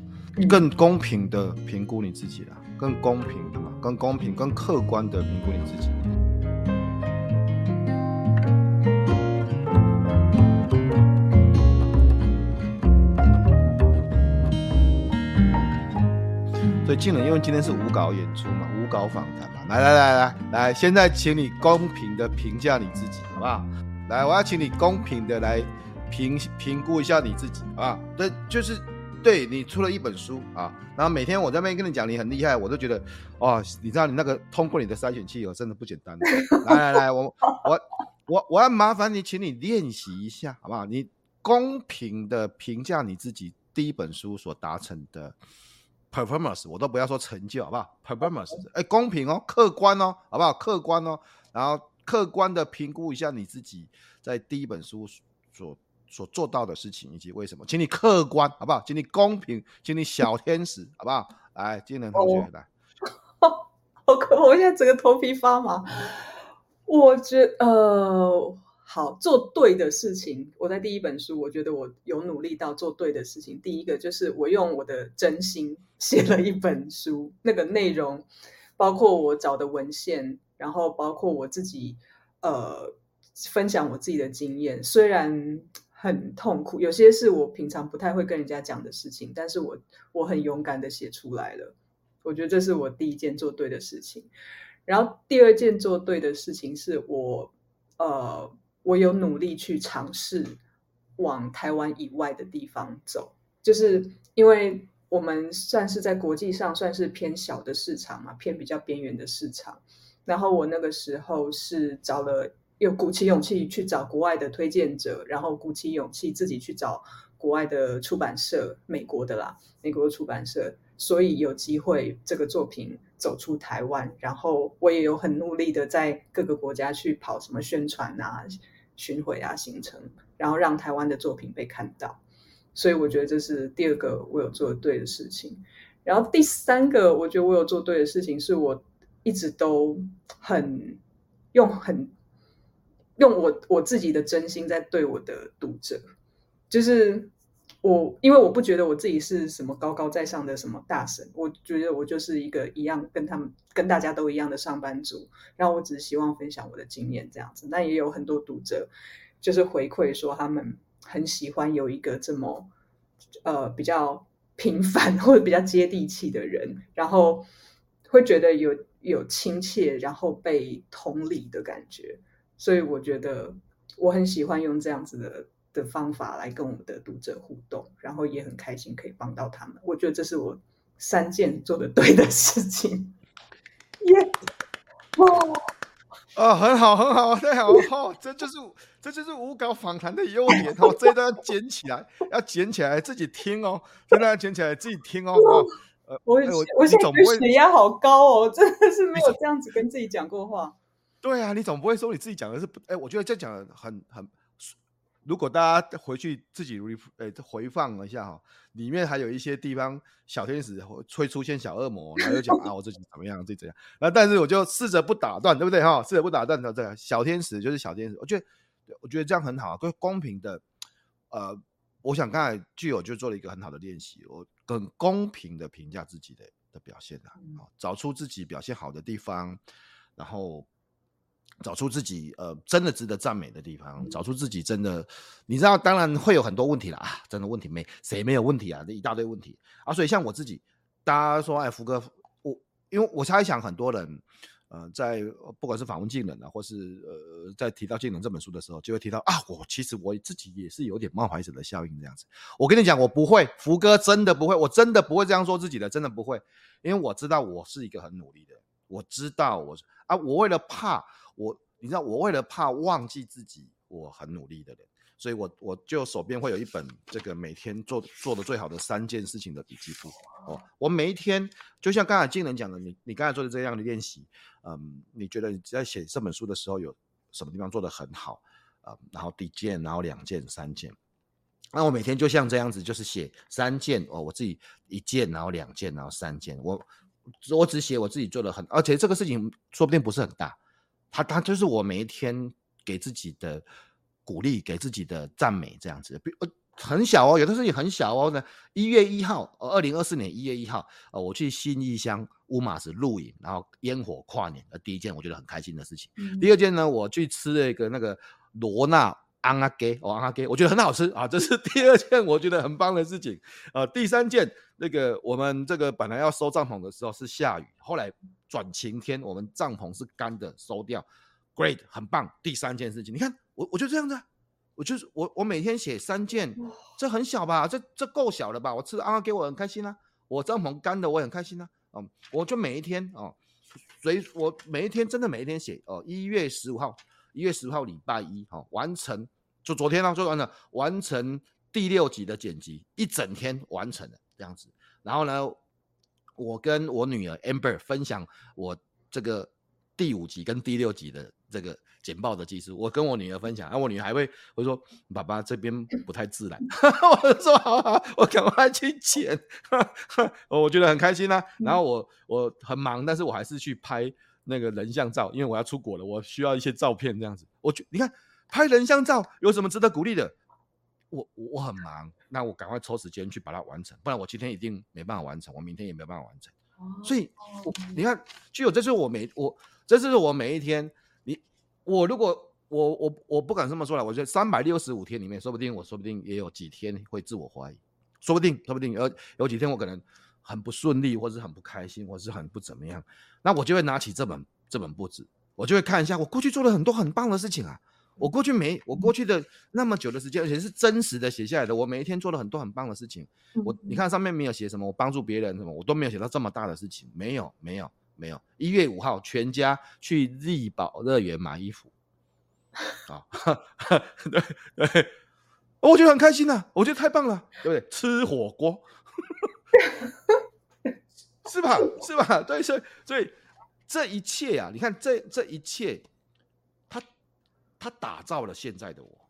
Speaker 1: 更公平的评估你自己了，更公平的嘛，更公平、更客观的评估你自己。所以，静冷，因为今天是无稿演出嘛，无稿访谈嘛，来来来来来，现在请你公平的评价你自己，好不好？来，我要请你公平的来评评估一下你自己，好不好？对，就是对你出了一本书啊，然后每天我在那边跟你讲你很厉害，我都觉得哦，你知道你那个通过你的筛选器，我真的不简单。[laughs] 来来来，我我我我要麻烦你，请你练习一下，好不好？你公平的评价你自己第一本书所达成的。Performance 我都不要说成就，好不好？performance 哎，公平哦，客观哦，好不好？客观哦，然后客观的评估一下你自己在第一本书所所做到的事情以及为什么，请你客观，好不好？请你公平，请你小天使，好不好？来，金能同学、哦、[laughs] 来，
Speaker 2: 好可怕，我现在整个头皮发麻。我觉得呃。好，做对的事情。我在第一本书，我觉得我有努力到做对的事情。第一个就是我用我的真心 [laughs] 写了一本书，那个内容包括我找的文献，然后包括我自己呃分享我自己的经验。虽然很痛苦，有些是我平常不太会跟人家讲的事情，但是我我很勇敢的写出来了。我觉得这是我第一件做对的事情。然后第二件做对的事情是我，呃，我有努力去尝试往台湾以外的地方走，就是因为我们算是在国际上算是偏小的市场嘛，偏比较边缘的市场。然后我那个时候是找了，又鼓起勇气去找国外的推荐者，然后鼓起勇气自己去找国外的出版社，美国的啦，美国的出版社。所以有机会这个作品走出台湾，然后我也有很努力的在各个国家去跑什么宣传啊、巡回啊行程，然后让台湾的作品被看到。所以我觉得这是第二个我有做对的事情。然后第三个我觉得我有做对的事情，是我一直都很用很用我我自己的真心在对我的读者，就是。我因为我不觉得我自己是什么高高在上的什么大神，我觉得我就是一个一样跟他们跟大家都一样的上班族，然后我只是希望分享我的经验这样子。但也有很多读者就是回馈说他们很喜欢有一个这么呃比较平凡或者比较接地气的人，然后会觉得有有亲切，然后被同理的感觉。所以我觉得我很喜欢用这样子的。的方法来跟我们的读者互动，然后也很开心可以帮到他们。我觉得这是我三件做的对的事情。耶！哦，
Speaker 1: 啊，很好，很好，太好了！哦，这就是这就是无稿访谈的优点哦。这一段要捡起来，要捡起来自己听哦。这段要捡起来自己听哦。
Speaker 2: 呃，我我我现在血压好高哦，真的是没有这样子跟自己讲过话。
Speaker 1: 对啊，你总不会说你自己讲的是不？哎，我觉得这讲的很很。如果大家回去自己 re 呃回放一下哈，里面还有一些地方小天使会出现小恶魔，然后又讲啊我自己怎么样，自己怎样。然后但是我就试着不打断，对不对哈？试着不打断的这个小天使就是小天使，我觉得我觉得这样很好，公平的。呃，我想刚才具有就做了一个很好的练习，我很公平的评价自己的的表现啊，找出自己表现好的地方，然后。找出自己呃真的值得赞美的地方，找出自己真的，你知道，当然会有很多问题啦啊，真的问题没谁没有问题啊，这一大堆问题啊，所以像我自己，大家说哎，福哥，我因为我猜想很多人呃在不管是访问技能啊，或是呃在提到技能这本书的时候，就会提到啊，我其实我自己也是有点冒牌者的效应这样子。我跟你讲，我不会，福哥真的不会，我真的不会这样说自己的，真的不会，因为我知道我是一个很努力的，我知道我啊，我为了怕。我你知道，我为了怕忘记自己，我很努力的人，所以我我就手边会有一本这个每天做做的最好的三件事情的笔记簿哦。我每一天就像刚才金人讲的，你你刚才做的这样的练习，嗯，你觉得你在写这本书的时候有什么地方做得很好啊、然后第一件，然后两件，三件。那我每天就像这样子，就是写三件哦，我自己一件，然后两件，然后三件。我我只写我自己做的很，而且这个事情说不定不是很大。他他就是我每一天给自己的鼓励，给自己的赞美，这样子。比呃很小哦，有的事情很小哦。呢，一月一号，二零二四年一月一号，呃，我去新义乡乌马子露营，然后烟火跨年。呃，第一件我觉得很开心的事情。嗯、第二件呢，我去吃了一个那个罗纳安阿给哦安阿给，我觉得很好吃啊，这是第二件我觉得很棒的事情。呃，第三件，那个我们这个本来要收帐篷的时候是下雨，后来。转晴天，我们帐篷是干的，收掉，great，很棒。第三件事情，你看我，我就这样子，啊，我就是我，我每天写三件，这很小吧？这这够小了吧？我吃的啊，给我很开心啊，我帐篷干的，我很开心啊，嗯，我就每一天哦，所以我每一天真的每一天写哦，一月十五号，一月十五号礼拜一，哦，完成，就昨天啊，就完成，完成第六集的剪辑，一整天完成了这样子，然后呢？我跟我女儿 Amber 分享我这个第五集跟第六集的这个剪报的技术。我跟我女儿分享，然后我女儿还会会说：“爸爸这边不太自然。[laughs] ”我就说：“好好，我赶快去剪。[laughs] ”我觉得很开心啊。然后我我很忙，但是我还是去拍那个人像照，因为我要出国了，我需要一些照片这样子。我觉你看拍人像照有什么值得鼓励的？我我很忙，那我赶快抽时间去把它完成，不然我今天一定没办法完成，我明天也没办法完成。所以，我你看，就有这是我每我这是我每一天，你我如果我我我不敢这么说了，我觉得三百六十五天里面，说不定我说不定也有几天会自我怀疑，说不定说不定有有几天我可能很不顺利，或是很不开心，或是很不怎么样，那我就会拿起这本这本簿子，我就会看一下我过去做了很多很棒的事情啊。我过去没，我过去的那么久的时间，而且是真实的写下来的。我每一天做了很多很棒的事情。我你看上面没有写什么，我帮助别人什么，我都没有写到这么大的事情。没有，没有，没有。一月五号，全家去力宝乐园买衣服 [laughs] 啊，[laughs] 对对，我觉得很开心啊，我觉得太棒了，对不对？吃火锅，[laughs] 是吧？是吧？对，所以所以这一切啊，你看这这一切。他打造了现在的我，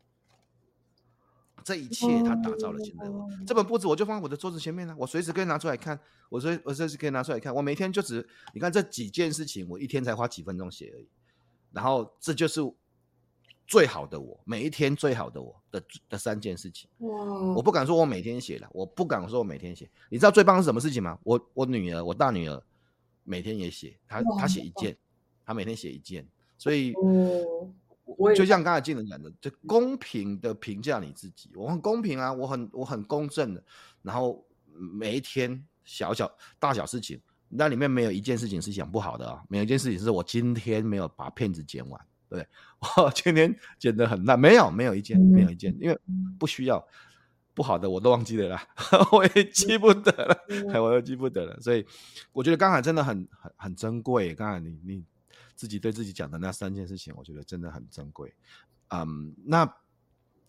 Speaker 1: 这一切他打造了现在的我。Oh. 这本簿子我就放在我的桌子前面了，我随时可以拿出来看。我随我随时可以拿出来看。我每天就只你看这几件事情，我一天才花几分钟写而已。然后这就是最好的我，每一天最好的我的的三件事情。
Speaker 2: Wow.
Speaker 1: 我不敢说我每天写了，我不敢说我每天写。你知道最棒是什么事情吗？我我女儿，我大女儿每天也写，她她写一件，她每天写一件，所以。
Speaker 2: Oh.
Speaker 1: 就像刚才静人讲的，就公平的评价你自己，我很公平啊，我很我很公正的，然后每一天小小大小事情，那里面没有一件事情是讲不好的啊，没有一件事情是我今天没有把片子剪完，对不对？[laughs] 我今天剪得很烂，没有没有一件没有一件，因为不需要不好的我都忘记了啦，[laughs] 我也记不得了，[laughs] 我都记不得了，所以我觉得刚才真的很很很珍贵，刚才你你。自己对自己讲的那三件事情，我觉得真的很珍贵。嗯，那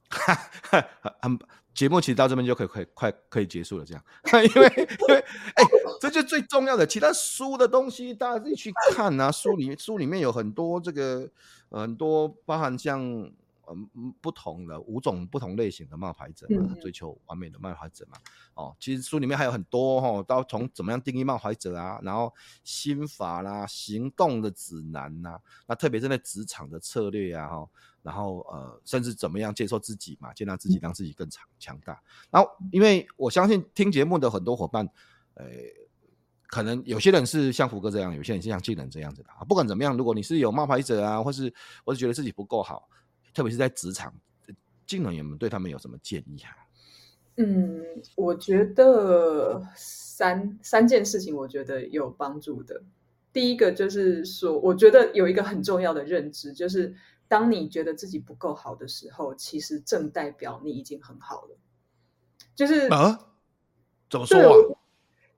Speaker 1: 哈哈 [laughs] 很节目其实到这边就可以快快可以结束了，这样，[laughs] 因为因为哎，这就最重要的，其他书的东西大家自己去看啊。书里书里面有很多这个很多包含像。嗯，不同的五种不同类型的冒牌者嘛，追求完美的冒牌者嘛。哦，其实书里面还有很多哈，到从怎么样定义冒牌者啊，然后心法啦、行动的指南呐，那特别是在职场的策略啊，哈，然后呃，甚至怎么样接受自己嘛，接纳自己，让自己更强强大。然后，因为我相信听节目的很多伙伴，呃，可能有些人是像福哥这样，有些人是像技能这样子的啊。不管怎么样，如果你是有冒牌者啊，或是或是觉得自己不够好。特别是在职场，静人有没有对他们有什么建议啊？
Speaker 2: 嗯，我觉得三三件事情，我觉得有帮助的。第一个就是说，我觉得有一个很重要的认知，就是当你觉得自己不够好的时候，其实正代表你已经很好了。就是
Speaker 1: 啊，怎么说啊？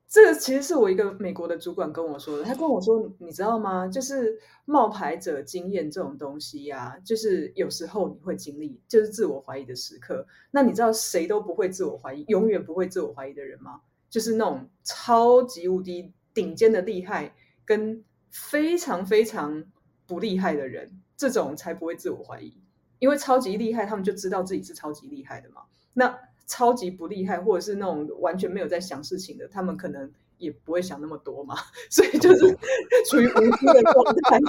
Speaker 2: 这个其实是我一个美国的主管跟我说的。他跟我说：“你知道吗？就是冒牌者经验这种东西呀、就是有时候你会经历，就是自我怀疑的时刻。那你知道谁都不会自我怀疑，永远不会自我怀疑的人吗？就是那种超级无敌顶尖的厉害，跟非常非常不厉害的人，这种才不会自我怀疑。因为超级厉害，他们就知道自己是超级厉害的嘛。那。”超级不厉害，或者是那种完全没有在想事情的，他们可能也不会想那么多嘛，所以就是 [laughs] 处于无知的状态。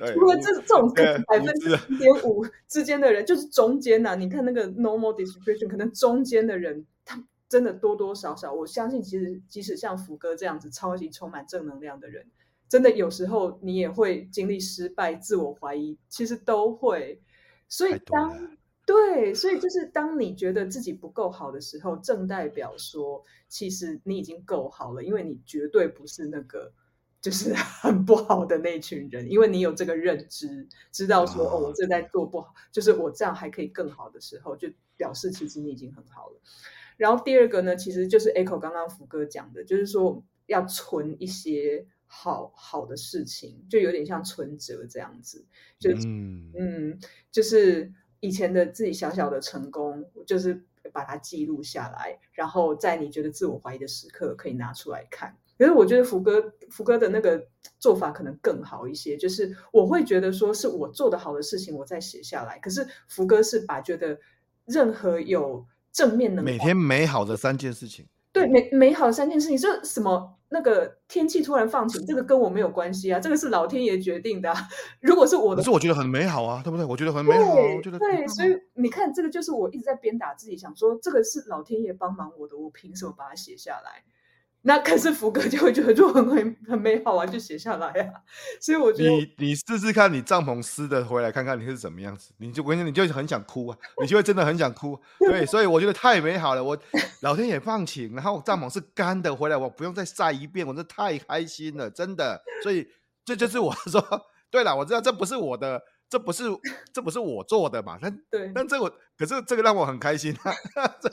Speaker 2: 那 [laughs] 除了这这种百分之零点五之间的人，就是中间呐、啊。你看那个 normal distribution，可能中间的人，他真的多多少少，我相信其实即使像福哥这样子超级充满正能量的人，真的有时候你也会经历失败、自我怀疑，其实都会。所以当对，所以就是当你觉得自己不够好的时候，正代表说，其实你已经够好了，因为你绝对不是那个就是 [laughs] 很不好的那群人，因为你有这个认知，知道说哦，我正在做不好，就是我这样还可以更好的时候，就表示其实你已经很好了。然后第二个呢，其实就是 Echo 刚刚福哥讲的，就是说要存一些好好的事情，就有点像存折这样子，就嗯，嗯，就是。以前的自己小小的成功，就是把它记录下来，然后在你觉得自我怀疑的时刻可以拿出来看。可是我觉得福哥福哥的那个做法可能更好一些，就是我会觉得说是我做的好的事情，我再写下来。可是福哥是把觉得任何有正面能，
Speaker 1: 每天美好的三件事情。
Speaker 2: 对，美美好的三件事情，就什么那个天气突然放晴，这个跟我没有关系啊，这个是老天爷决定的啊。[laughs] 如果是我的，
Speaker 1: 可是我觉得很美好啊，对不对？我觉得很美好啊，我觉得
Speaker 2: 对，所以你看，这个就是我一直在鞭打自己，想说这个是老天爷帮忙我的，我凭什么把它写下来？那可是福哥就会觉得就很很很美好啊，就写下来啊。所以我觉得
Speaker 1: 你你试试看，你帐篷湿的回来看看你是怎么样子，你就我跟你就很想哭啊，你就会真的很想哭。对，所以我觉得太美好了，我 [laughs] 老天也放晴，然后帐篷是干的回来，我不用再晒一遍，我这太开心了，真的。所以这就是我说，[laughs] 对了，我知道这不是我的。这不是这不是我做的嘛？但
Speaker 2: 对，
Speaker 1: 但这我可是这个让我很开心啊。[laughs]
Speaker 2: 对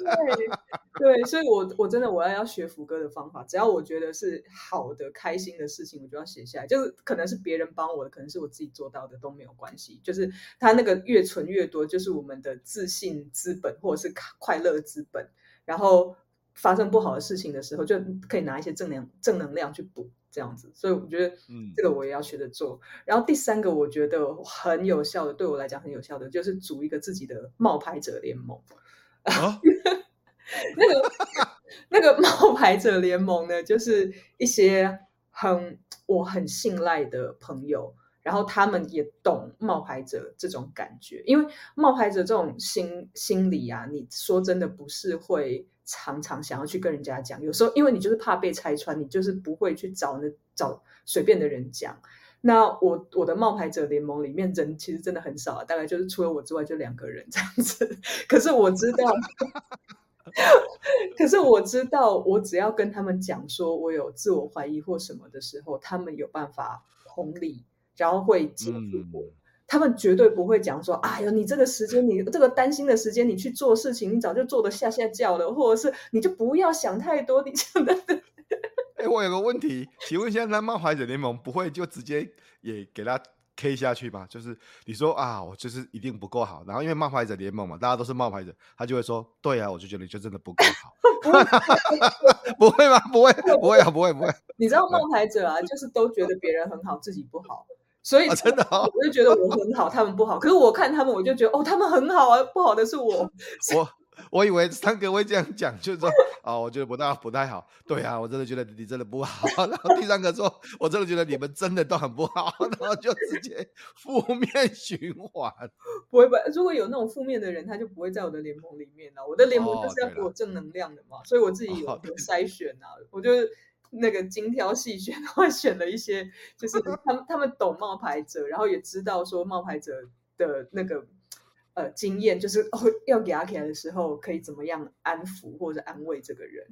Speaker 2: 对，所以我我真的我要要学福哥的方法，只要我觉得是好的、开心的事情，我就要写下来。就是可能是别人帮我的，可能是我自己做到的都没有关系。就是他那个越存越多，就是我们的自信资本或者是快乐资本。然后发生不好的事情的时候，就可以拿一些正能正能量去补。这样子，所以我觉得，嗯，这个我也要学着做。嗯、然后第三个，我觉得很有效的，对我来讲很有效的，就是组一个自己的冒牌者联盟。啊、[laughs] 那个那个冒牌者联盟呢，就是一些很我很信赖的朋友，然后他们也懂冒牌者这种感觉，因为冒牌者这种心心理啊，你说真的不是会。常常想要去跟人家讲，有时候因为你就是怕被拆穿，你就是不会去找那找随便的人讲。那我我的冒牌者联盟里面人其实真的很少啊，大概就是除了我之外就两个人这样子。[laughs] 可是我知道，[laughs] 可是我知道，我只要跟他们讲说我有自我怀疑或什么的时候，他们有办法同理，然后会接住我。嗯他们绝对不会讲说：“哎呦，你这个时间，你这个担心的时间，你去做事情，你早就做得下下叫了，或者是你就不要想太多。”你讲的。[laughs]
Speaker 1: 哎，我有个问题，请问一下，那冒牌者联盟不会就直接也给他 K 下去吗？就是你说啊，我就是一定不够好，然后因为冒牌者联盟嘛，大家都是冒牌者，他就会说：“对啊，我就觉得你就真的不够好。[laughs] ” [laughs] 不会吗？不会，不会啊，不会，不会。
Speaker 2: 你知道冒牌者啊，就是都觉得别人很好，自己不好。所以、
Speaker 1: 啊、真的、哦，
Speaker 2: 我就觉得我很好，他们不好。可是我看他们，我就觉得哦，他们很好啊，不好的是我。[laughs]
Speaker 1: 我我以为三哥会这样讲，就是说哦，我觉得不大不太好。对啊，我真的觉得你真的不好。[laughs] 然后第三个说，我真的觉得你们真的都很不好，然后就直接负面循环。[laughs]
Speaker 2: 不会不会，如果有那种负面的人，他就不会在我的联盟里面了。我的联盟就是要给我正能量的嘛，哦、所以我自己有有筛选啊，我就。那个精挑细选，然后选了一些，就是 [laughs] 他们他们懂冒牌者，然后也知道说冒牌者的那个呃经验，就是哦要给他起来的时候，可以怎么样安抚或者安慰这个人。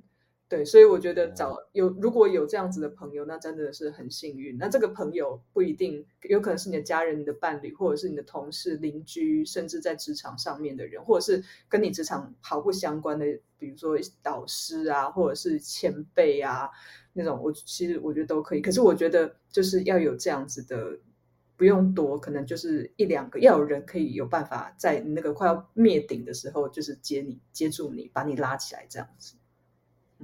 Speaker 2: 对，所以我觉得找有如果有这样子的朋友，那真的是很幸运。那这个朋友不一定有可能是你的家人、你的伴侣，或者是你的同事、邻居，甚至在职场上面的人，或者是跟你职场毫不相关的，比如说导师啊，或者是前辈啊。那种我其实我觉得都可以，可是我觉得就是要有这样子的，不用多，可能就是一两个，要有人可以有办法在那个快要灭顶的时候，就是接你接住你，把你拉起来这样子，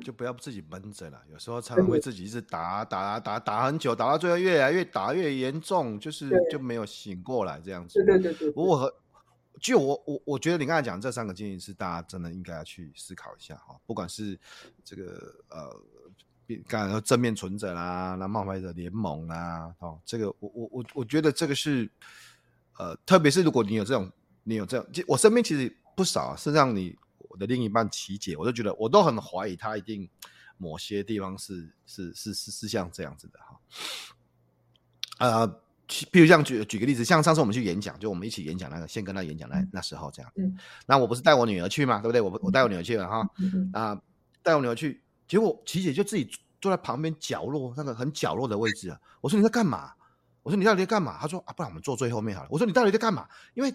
Speaker 1: 就不要自己闷着了。有时候常常会自己一直打打打打很久，打到最后越来越打越严重，就是就没有醒过来这样子。
Speaker 2: 对对对
Speaker 1: 对。就我我我觉得你刚才讲这三个建议是大家真的应该要去思考一下哈，不管是这个呃。刚才说正面存者啦，那冒牌者联盟啦，哦，这个我我我我觉得这个是，呃，特别是如果你有这种，你有这样，我身边其实不少，是让你我的另一半琪姐，我就觉得我都很怀疑她一定某些地方是是是是是像这样子的哈，呃，比如像举举个例子，像上次我们去演讲，就我们一起演讲那个，先跟他演讲那那时候这样，嗯，那我不是带我女儿去嘛，对不对？我我带我女儿去了哈，啊，带我女儿去。结果琪姐就自己坐在旁边角落，那个很角落的位置啊。我说你在干嘛？我说你到底在干嘛？他说啊，不然我们坐最后面好了。我说你到底在干嘛？因为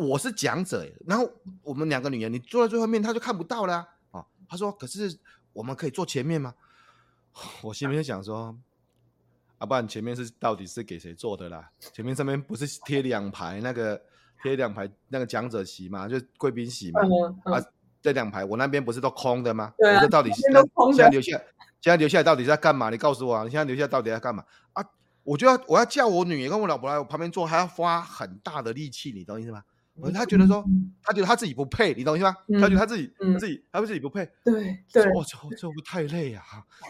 Speaker 1: 我是讲者，然后我们两个女人，你坐在最后面，他就看不到了啊。哦，他说可是我们可以坐前面吗？我心里面就想说啊，不然前面是到底是给谁坐的啦？前面上面不是贴两排那个贴两排那个讲者席嘛？就贵宾席嘛啊。这两排我那边不是都空的吗？对啊，这到底是现在留下，现在留下来到底在干嘛？你告诉我啊！你现在留下来到底在干嘛啊？我就要我要叫我女儿跟我老婆来我旁边坐，还要花很大的力气，你懂意思吗？嗯、他觉得说，他觉得他自己不配，你懂意思吗？嗯、他觉得他自己、他、自己他自己不配。
Speaker 2: 对对，
Speaker 1: 我操，这会不会太累啊？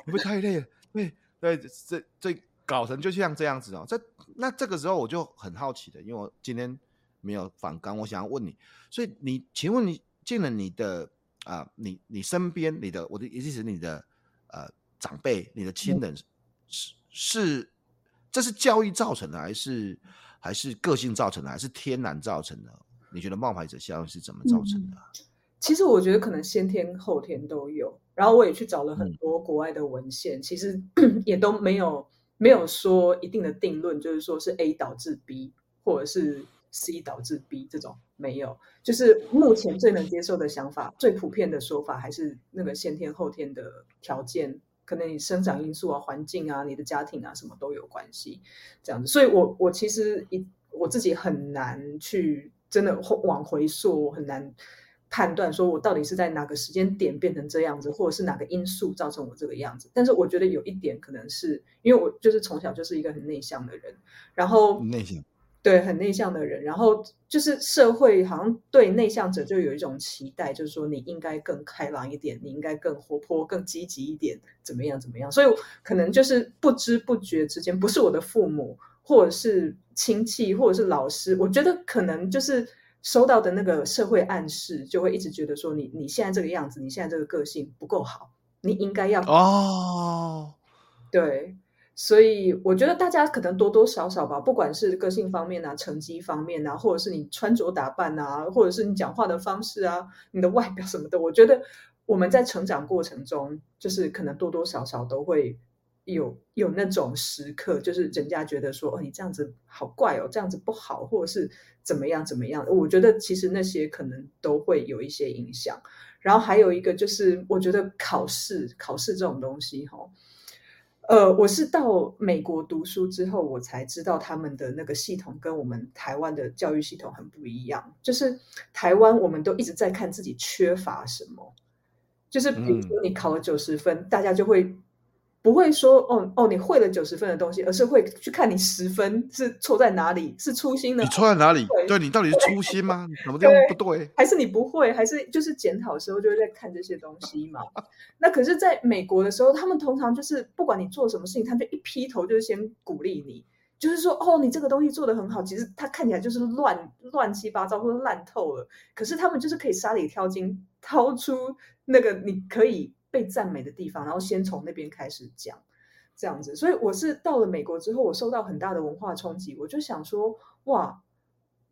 Speaker 1: 会不会太累了？对对，这这搞成就像这样子哦。这那这个时候我就很好奇的，因为我今天没有反纲，我想要问你，所以你请问你。进了你的啊、呃，你你身边，你的我的意思是你的呃长辈、你的亲人是、嗯、是，这是教育造成的，还是还是个性造成的，还是天然造成的？你觉得冒牌者效应是怎么造成的？
Speaker 2: 嗯其实我觉得可能先天后天都有，然后我也去找了很多国外的文献，嗯、其实 [clears throat] 也都没有没有说一定的定论，就是说是 A 导致 B 或者是 C 导致 B 这种没有，就是目前最能接受的想法，最普遍的说法还是那个先天后天的条件，可能你生长因素啊、环境啊、你的家庭啊什么都有关系，这样子。所以我我其实一我自己很难去真的往回溯，我很难。判断说我到底是在哪个时间点变成这样子，或者是哪个因素造成我这个样子。但是我觉得有一点可能是因为我就是从小就是一个很内向的人，然后
Speaker 1: 内向，
Speaker 2: 对，很内向的人，然后就是社会好像对内向者就有一种期待，就是说你应该更开朗一点，你应该更活泼、更积极一点，怎么样怎么样。所以可能就是不知不觉之间，不是我的父母，或者是亲戚，或者是老师，我觉得可能就是。收到的那个社会暗示，就会一直觉得说你你现在这个样子，你现在这个个性不够好，你应该要
Speaker 1: 哦。
Speaker 2: 对，所以我觉得大家可能多多少少吧，不管是个性方面啊、成绩方面啊，或者是你穿着打扮啊，或者是你讲话的方式啊、你的外表什么的，我觉得我们在成长过程中，就是可能多多少少都会。有有那种时刻，就是人家觉得说，哦，你这样子好怪哦，这样子不好，或者是怎么样怎么样。我觉得其实那些可能都会有一些影响。然后还有一个就是，我觉得考试考试这种东西，哈，呃，我是到美国读书之后，我才知道他们的那个系统跟我们台湾的教育系统很不一样。就是台湾我们都一直在看自己缺乏什么，就是比如说你考了九十分，嗯，大家就会。不会说哦哦，你会了九十分的东西，而是会去看你十分是错在哪里，是粗心的。
Speaker 1: 你错在哪里？对，对你到底是粗心吗？什么地方不对？
Speaker 2: 还是你不会？还是就是检讨的时候就会在看这些东西嘛？[laughs] 那可是在美国的时候，他们通常就是不管你做什么事情，他就一劈头就是先鼓励你，就是说哦，你这个东西做的很好。其实他看起来就是乱乱七八糟或者烂透了，可是他们就是可以沙里挑金，掏出那个你可以。被赞美的地方，然后先从那边开始讲，这样子。所以我是到了美国之后，我受到很大的文化冲击。我就想说，哇，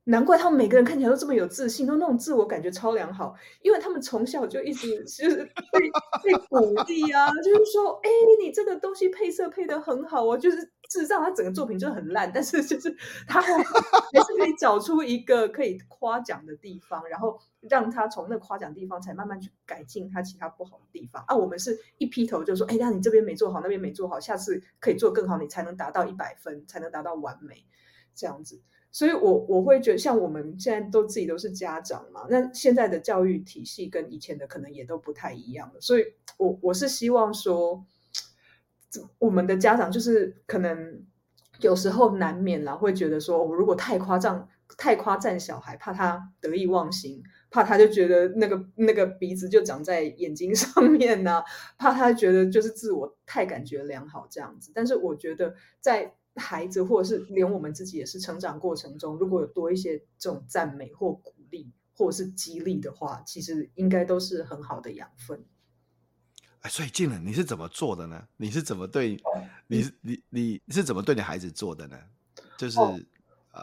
Speaker 2: 难怪他们每个人看起来都这么有自信，都那种自我感觉超良好，因为他们从小就一直就是 [laughs] 被被鼓励啊，就是说，哎，你这个东西配色配的很好啊，就是。事实上，他整个作品就很烂，但是就是他还 [laughs] 是可以找出一个可以夸奖的地方，然后让他从那夸奖地方才慢慢去改进他其他不好的地方啊。我们是一劈头就说，哎，那你这边没做好，那边没做好，下次可以做更好，你才能达到一百分，才能达到完美这样子。所以我，我我会觉得，像我们现在都自己都是家长嘛，那现在的教育体系跟以前的可能也都不太一样了。所以我我是希望说。我们的家长就是可能有时候难免啦，会觉得说，我如果太夸张、太夸赞小孩，怕他得意忘形，怕他就觉得那个那个鼻子就长在眼睛 [laughs] 上面呢，怕他觉得就是自我太感觉良好这样子。但是我觉得，在孩子或者是连我们自己也是成长过程中，如果有多一些这种赞美或鼓励或者是激励的话，其实应该都是很好的养分。
Speaker 1: 哎，所以静冷，你是怎么做的呢？你是怎么对，哦、你你你是怎么对你孩子做的呢？就是、哦、啊，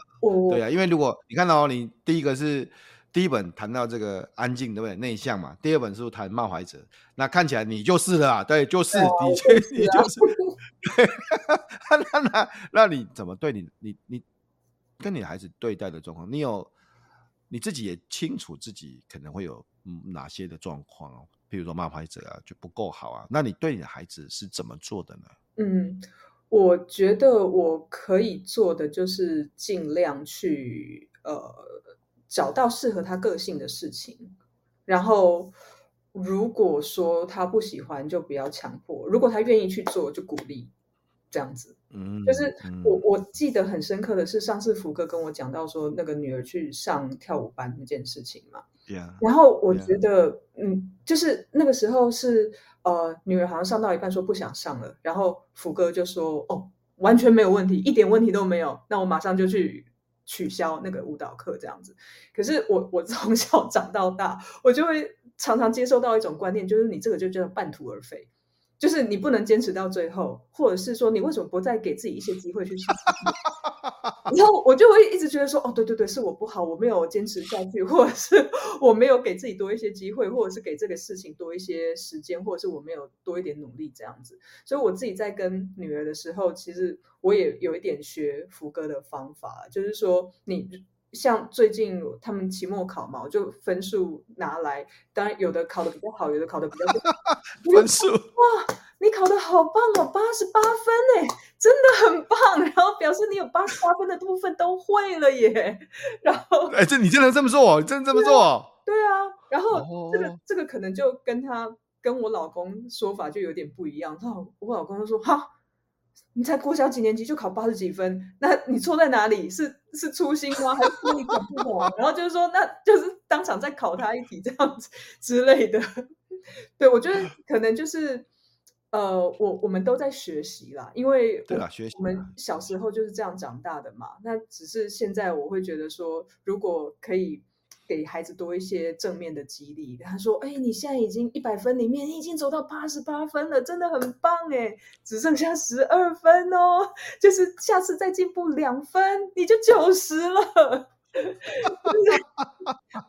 Speaker 1: 对啊，因为如果你看到、哦、你第一个是第一本谈到这个安静，对不对？内向嘛。第二本书谈冒牌者，那看起来你就是了啊，对，就是、哦、你，就你就是。[laughs] 那那那你怎么对你你你跟你孩子对待的状况？你有你自己也清楚自己可能会有嗯哪些的状况哦？比如说冒牌者啊，就不够好啊。那你对你的孩子是怎么做的呢？
Speaker 2: 嗯，我觉得我可以做的就是尽量去呃找到适合他个性的事情，然后如果说他不喜欢，就不要强迫；如果他愿意去做，就鼓励。这样子，嗯，就是我、嗯、我记得很深刻的是，上次福哥跟我讲到说，那个女儿去上跳舞班那件事情嘛。
Speaker 1: Yeah,
Speaker 2: 然后我觉得，yeah. 嗯，就是那个时候是呃，女儿好像上到一半说不想上了，然后福哥就说：“哦，完全没有问题，一点问题都没有。”那我马上就去取消那个舞蹈课这样子。可是我我从小长到大，我就会常常接受到一种观念，就是你这个就叫半途而废。就是你不能坚持到最后，或者是说你为什么不再给自己一些机会去试试？[laughs] 然后我就会一直觉得说，哦，对对对，是我不好，我没有坚持下去，或者是我没有给自己多一些机会，或者是给这个事情多一些时间，或者是我没有多一点努力这样子。所以我自己在跟女儿的时候，其实我也有一点学福哥的方法，就是说你。像最近他们期末考嘛，我就分数拿来，当然有的考得比较好，有的考得比较差。[laughs]
Speaker 1: 分数
Speaker 2: 哇，你考得好棒哦，八十八分哎，真的很棒。[laughs] 然后表示你有八十八分的部分都会了耶。然后
Speaker 1: 哎，这你真的这么做？真的这么做？
Speaker 2: 对啊。然后这个、哦、这个可能就跟他跟我老公说法就有点不一样。他我老公就说哈。你才国小几年级就考八十几分，那你错在哪里？是是粗心吗？还是你搞不懂？然后就是说，那就是当场再考他一题这样子之类的。[laughs] 对，我觉得可能就是呃，我我们都在学习啦，因为
Speaker 1: 对啦，学习。
Speaker 2: 我们小时候就是这样长大的嘛。那只是现在我会觉得说，如果可以。给孩子多一些正面的激励。[laughs] 他说：“哎，你现在已经一百分里面，你已经走到八十八分了，真的很棒哎！只剩下十二分哦，就是下次再进步两分，你就九十了。”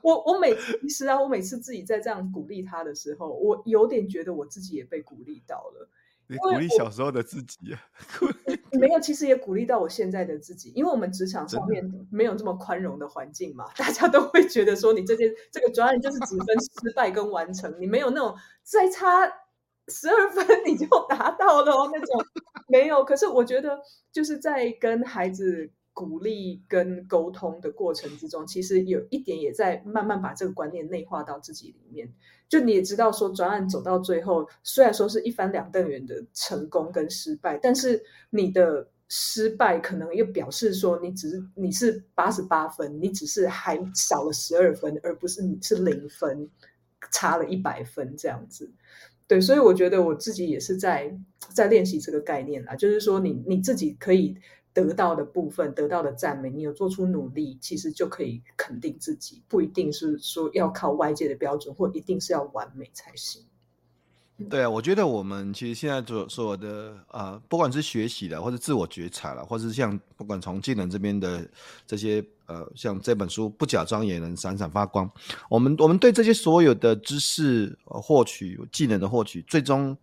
Speaker 2: 我我每次其实啊，我每次自己在这样鼓励他的时候，我有点觉得我自己也被鼓励到了。
Speaker 1: 你鼓励小时候的自己啊？[laughs]
Speaker 2: 没有，其实也鼓励到我现在的自己，因为我们职场上面没有这么宽容的环境嘛，大家都会觉得说你这件这个专案就是只分失败跟完成，你没有那种再差十二分你就达到了那种，没有。可是我觉得就是在跟孩子。鼓励跟沟通的过程之中，其实有一点也在慢慢把这个观念内化到自己里面。就你也知道，说专案走到最后，虽然说是一翻两瞪眼的成功跟失败，但是你的失败可能又表示说，你只是你是八十八分，你只是还少了十二分，而不是你是零分，差了一百分这样子。对，所以我觉得我自己也是在在练习这个概念啦，就是说你你自己可以。得到的部分，得到的赞美，你有做出努力，其实就可以肯定自己，不一定是说要靠外界的标准，或一定是要完美才行。
Speaker 1: 对啊，我觉得我们其实现在所所有的啊、呃，不管是学习的，或者自我觉察了，或者是像不管从技能这边的这些呃，像这本书不假装也能闪闪发光，我们我们对这些所有的知识获取、技能的获取，最终。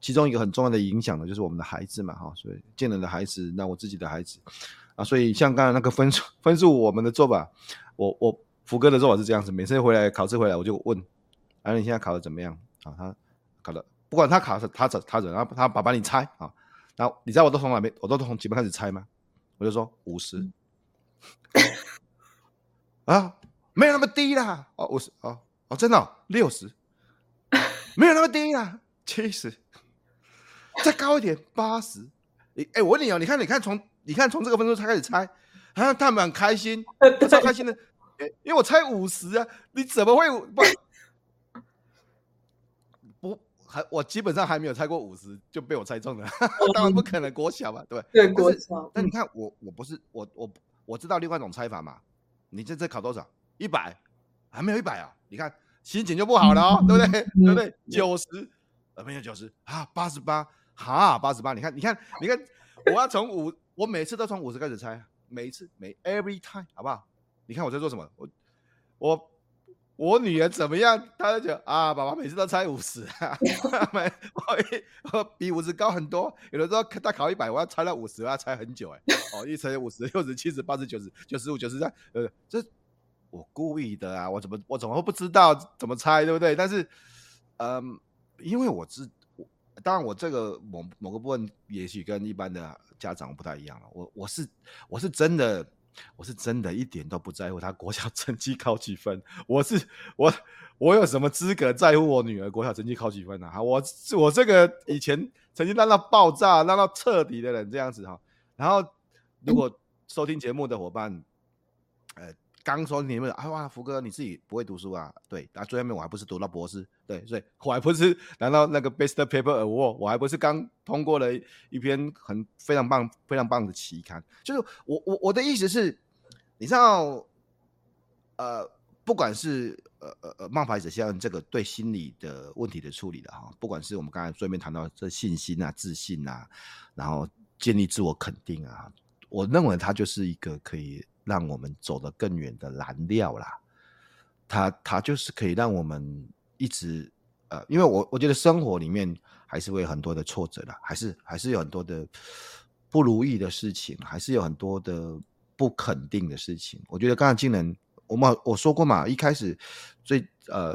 Speaker 1: 其中一个很重要的影响呢，就是我们的孩子嘛，哈，所以见人的孩子，那我自己的孩子啊，所以像刚才那个分数，分数我们的做法，我我福哥的做法是这样子，每次回来考试回来，我就问，啊，你现在考的怎么样？啊，他考的，不管他考的他怎他怎，然后他爸爸你猜啊，然后你知道我都从哪边，我都从几分开始猜吗？我就说五十，[laughs] 啊，没有那么低啦，哦，五十，哦哦，真的六十，没有那么低啦，七十。再高一点，八十。哎、欸，我问你哦，你看，你看，从你看从这个分数才开始猜，啊，他们很开心，[laughs] 超开心的。因为我猜五十啊，你怎么会不？不，还我基本上还没有猜过五十就被我猜中了，当然不可能，国小嘛，对不 [laughs] 对？
Speaker 2: 对，国小。
Speaker 1: 但你看我，我不是我我我知道另外一种猜法嘛？你这这考多少？一百？还没有一百啊？你看心情就不好了哦，对不对？对不对？九十？呃，没有九十啊，八十八。哈，八十八，你看，你看，你看，我要从五，我每次都从五十开始猜，每一次，每 every time，好不好？你看我在做什么？我，我，我女儿怎么样？她就讲啊，爸爸每次都猜五十啊，[laughs] 没，我比五十高很多。有的时候他考一百，我要猜到五十，我要猜很久哎。哦，一猜五十、六十、七十、八十、九十、九十五、九十三，呃，这我故意的啊，我怎么我怎么会不知道怎么猜，对不对？但是，嗯，因为我知。当然，我这个某某个部分也许跟一般的家长不太一样了。我我是我是真的，我是真的一点都不在乎他国小成绩考几分。[laughs] 我是我我有什么资格在乎我女儿国小成绩考几分呢？哈，我我这个以前曾经烂到爆炸、烂到彻底的人这样子哈。然后，如果收听节目的伙伴，呃。刚说你们啊哇，福哥你自己不会读书啊？对，那最后面我还不是读到博士？对，所以 [laughs] 我还不是拿到那个 Best Paper Award，我还不是刚通过了一篇很非常棒、非常棒的期刊。就是我我我的意思是，你知道，呃，不管是呃呃呃冒牌者像这个对心理的问题的处理的哈，不管是我们刚才最后面谈到这信心啊、自信啊，然后建立自我肯定啊，我认为它就是一个可以让我们走得更远的燃料啦。它它就是可以让我们一直呃，因为我我觉得生活里面还是会有很多的挫折的，还是还是有很多的不如意的事情，还是有很多的不肯定的事情。我觉得刚才静能。我们我说过嘛，一开始最呃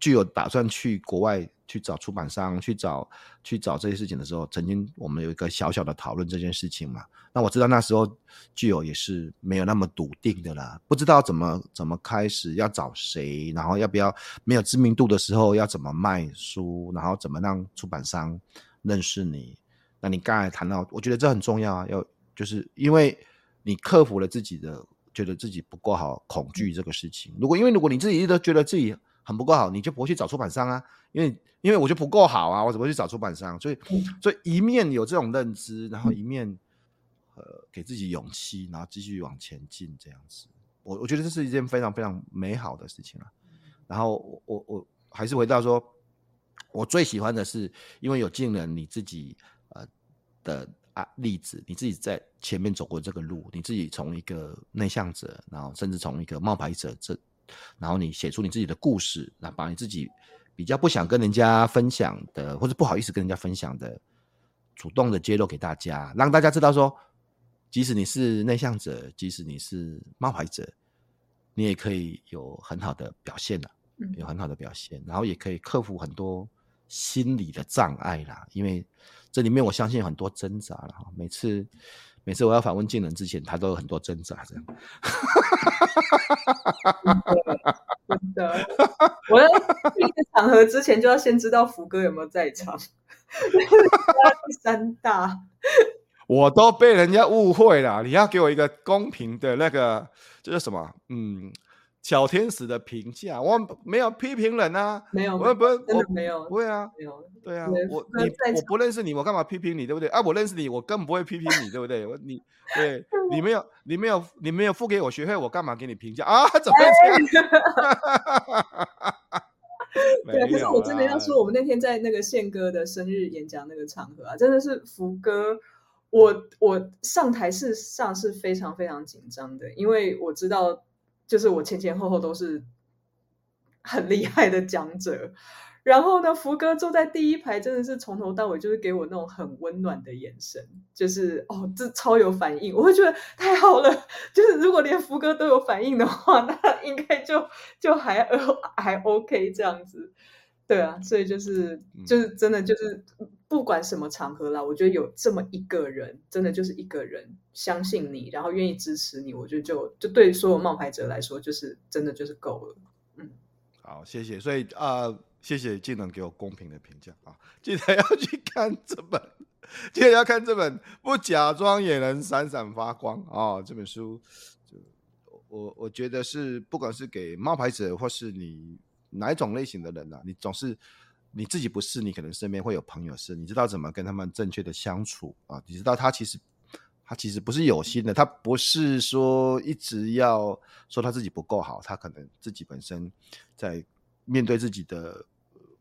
Speaker 1: 具有打算去国外去找出版商，去找去找这些事情的时候，曾经我们有一个小小的讨论这件事情嘛。那我知道那时候具有也是没有那么笃定的啦，不知道怎么怎么开始要找谁，然后要不要没有知名度的时候要怎么卖书，然后怎么让出版商认识你。那你刚才谈到，我觉得这很重要啊，要就是因为你克服了自己的。觉得自己不够好，恐惧这个事情。如果因为如果你自己都觉得自己很不够好，你就不会去找出版商啊。因为因为我就不够好啊，我怎么会去找出版商？所以所以一面有这种认知，然后一面呃给自己勇气，然后继续往前进这样子。我我觉得这是一件非常非常美好的事情啊。然后我我我还是回到说，我最喜欢的是因为有劲人你自己呃的。啊，例子，你自己在前面走过这个路，你自己从一个内向者，然后甚至从一个冒牌者这，然后你写出你自己的故事，那把你自己比较不想跟人家分享的，或者不好意思跟人家分享的，主动的揭露给大家，让大家知道说，即使你是内向者，即使你是冒牌者，你也可以有很好的表现了，有很好的表现，然后也可以克服很多心理的障碍啦，因为。这里面我相信有很多挣扎了哈，每次每次我要访问静人之前，他都有很多挣扎这样。
Speaker 2: 真的，我要一个场合之前就要先知道福哥有没有在场。第三大，
Speaker 1: 我都被人家误会了，你要给我一个公平的那个，就是什么？嗯。小天使的评价，我没有批评人啊，
Speaker 2: 没有，
Speaker 1: 我不，
Speaker 2: 真的没有，
Speaker 1: 不会啊，
Speaker 2: 没有，
Speaker 1: 对啊，我你我不认识你，我干嘛批评你，对不对？啊，我认识你，我根本不会批评你，对不对？我你对，[laughs] 你没有，你没有，你没有付给我学费，我干嘛给你评价啊？[laughs] 怎么会这样？[laughs]
Speaker 2: 对，可是我真的要说，我们那天在那个宪哥的生日演讲那个场合啊，真的是福哥，我我上台事实上是非常非常紧张的，因为我知道。就是我前前后后都是很厉害的讲者，然后呢，福哥坐在第一排，真的是从头到尾就是给我那种很温暖的眼神，就是哦，这超有反应，我会觉得太好了。就是如果连福哥都有反应的话，那应该就就还 [laughs] 还 OK 这样子。对啊，所以就是就是真的就是不管什么场合啦，我觉得有这么一个人，真的就是一个人相信你，然后愿意支持你，我觉得就就对所有冒牌者来说，就是真的就是够了。嗯，
Speaker 1: 好，谢谢。所以啊、呃，谢谢技能给我公平的评价啊，记得要去看这本，记得要看这本，不假装也能闪闪发光啊、哦！这本书，就我我觉得是不管是给冒牌者或是你。哪一种类型的人呢、啊？你总是你自己不是，你可能身边会有朋友是，你知道怎么跟他们正确的相处啊？你知道他其实他其实不是有心的，他不是说一直要说他自己不够好，他可能自己本身在面对自己的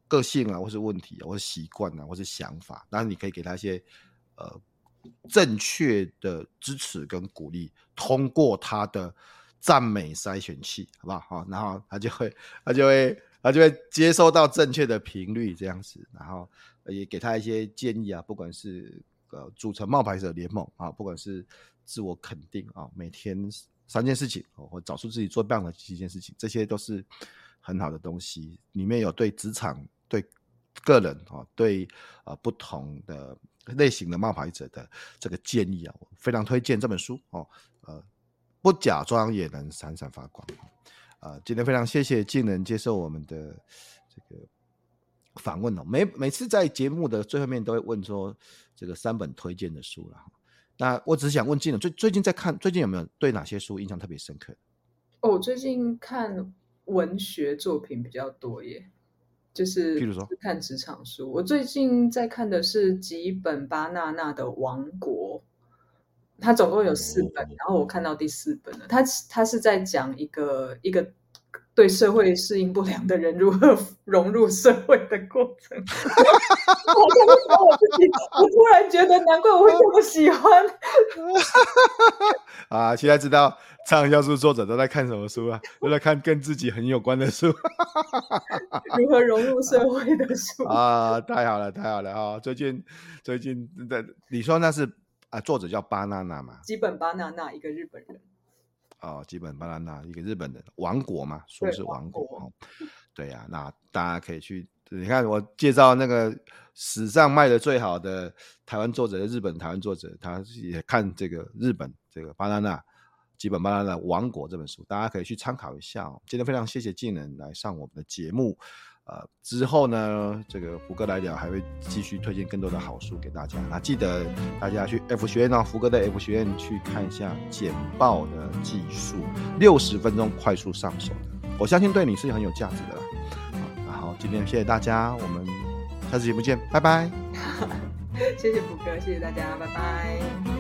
Speaker 1: 个性啊，或是问题啊，或是习惯啊，或是想法，然你可以给他一些呃正确的支持跟鼓励，通过他的。赞美筛选器，好不好？好，然后他就会，他就会，他就会接收到正确的频率，这样子，然后也给他一些建议啊，不管是呃组成冒牌者联盟啊，不管是自我肯定啊，每天三件事情，或找出自己做棒的几件事情，这些都是很好的东西。里面有对职场、对个人啊、对啊不同的类型的冒牌者的这个建议啊，我非常推荐这本书哦，呃。不假装也能闪闪发光，啊、呃！今天非常谢谢静能接受我们的这个访问哦。每每次在节目的最后面都会问说这个三本推荐的书了。那我只是想问静能，最最近在看，最近有没有对哪些书印象特别深刻？
Speaker 2: 哦，最近看文学作品比较多耶，就是譬如说看职场书。我最近在看的是吉本巴娜娜的《王国》。他总共有四本，然后我看到第四本了。他他是在讲一个一个对社会适应不良的人如何 [laughs] 融入社会的过程。[laughs] 我我自己，我突然觉得，难怪我会这么喜欢。[laughs]
Speaker 1: 啊，现在知道畅销书作者都在看什么书啊？都在看跟自己很有关的书。
Speaker 2: 如何融入社会的书
Speaker 1: 啊？太好了，太好了啊！最近最近的，你说那是啊？作者叫巴娜娜嘛？
Speaker 2: 基本巴娜娜，一个日本人。
Speaker 1: 哦，基本巴娜娜，一个日本人王国嘛，说是王国，对呀、啊，那大家可以去，你看我介绍那个史上卖的最好的台湾作者，日本台湾作者，他也看这个日本这个巴娜娜，基本巴娜娜王国这本书，大家可以去参考一下。今天非常谢谢静能来上我们的节目。呃，之后呢，这个福哥来聊还会继续推荐更多的好书给大家。那记得大家去 F 学院啊，福哥的 F 学院去看一下简报的技术，六十分钟快速上手，我相信对你是很有价值的啦。好，好，今天谢谢大家，我们下次节目见，拜拜。[laughs]
Speaker 2: 谢谢福哥，谢谢大家，拜拜。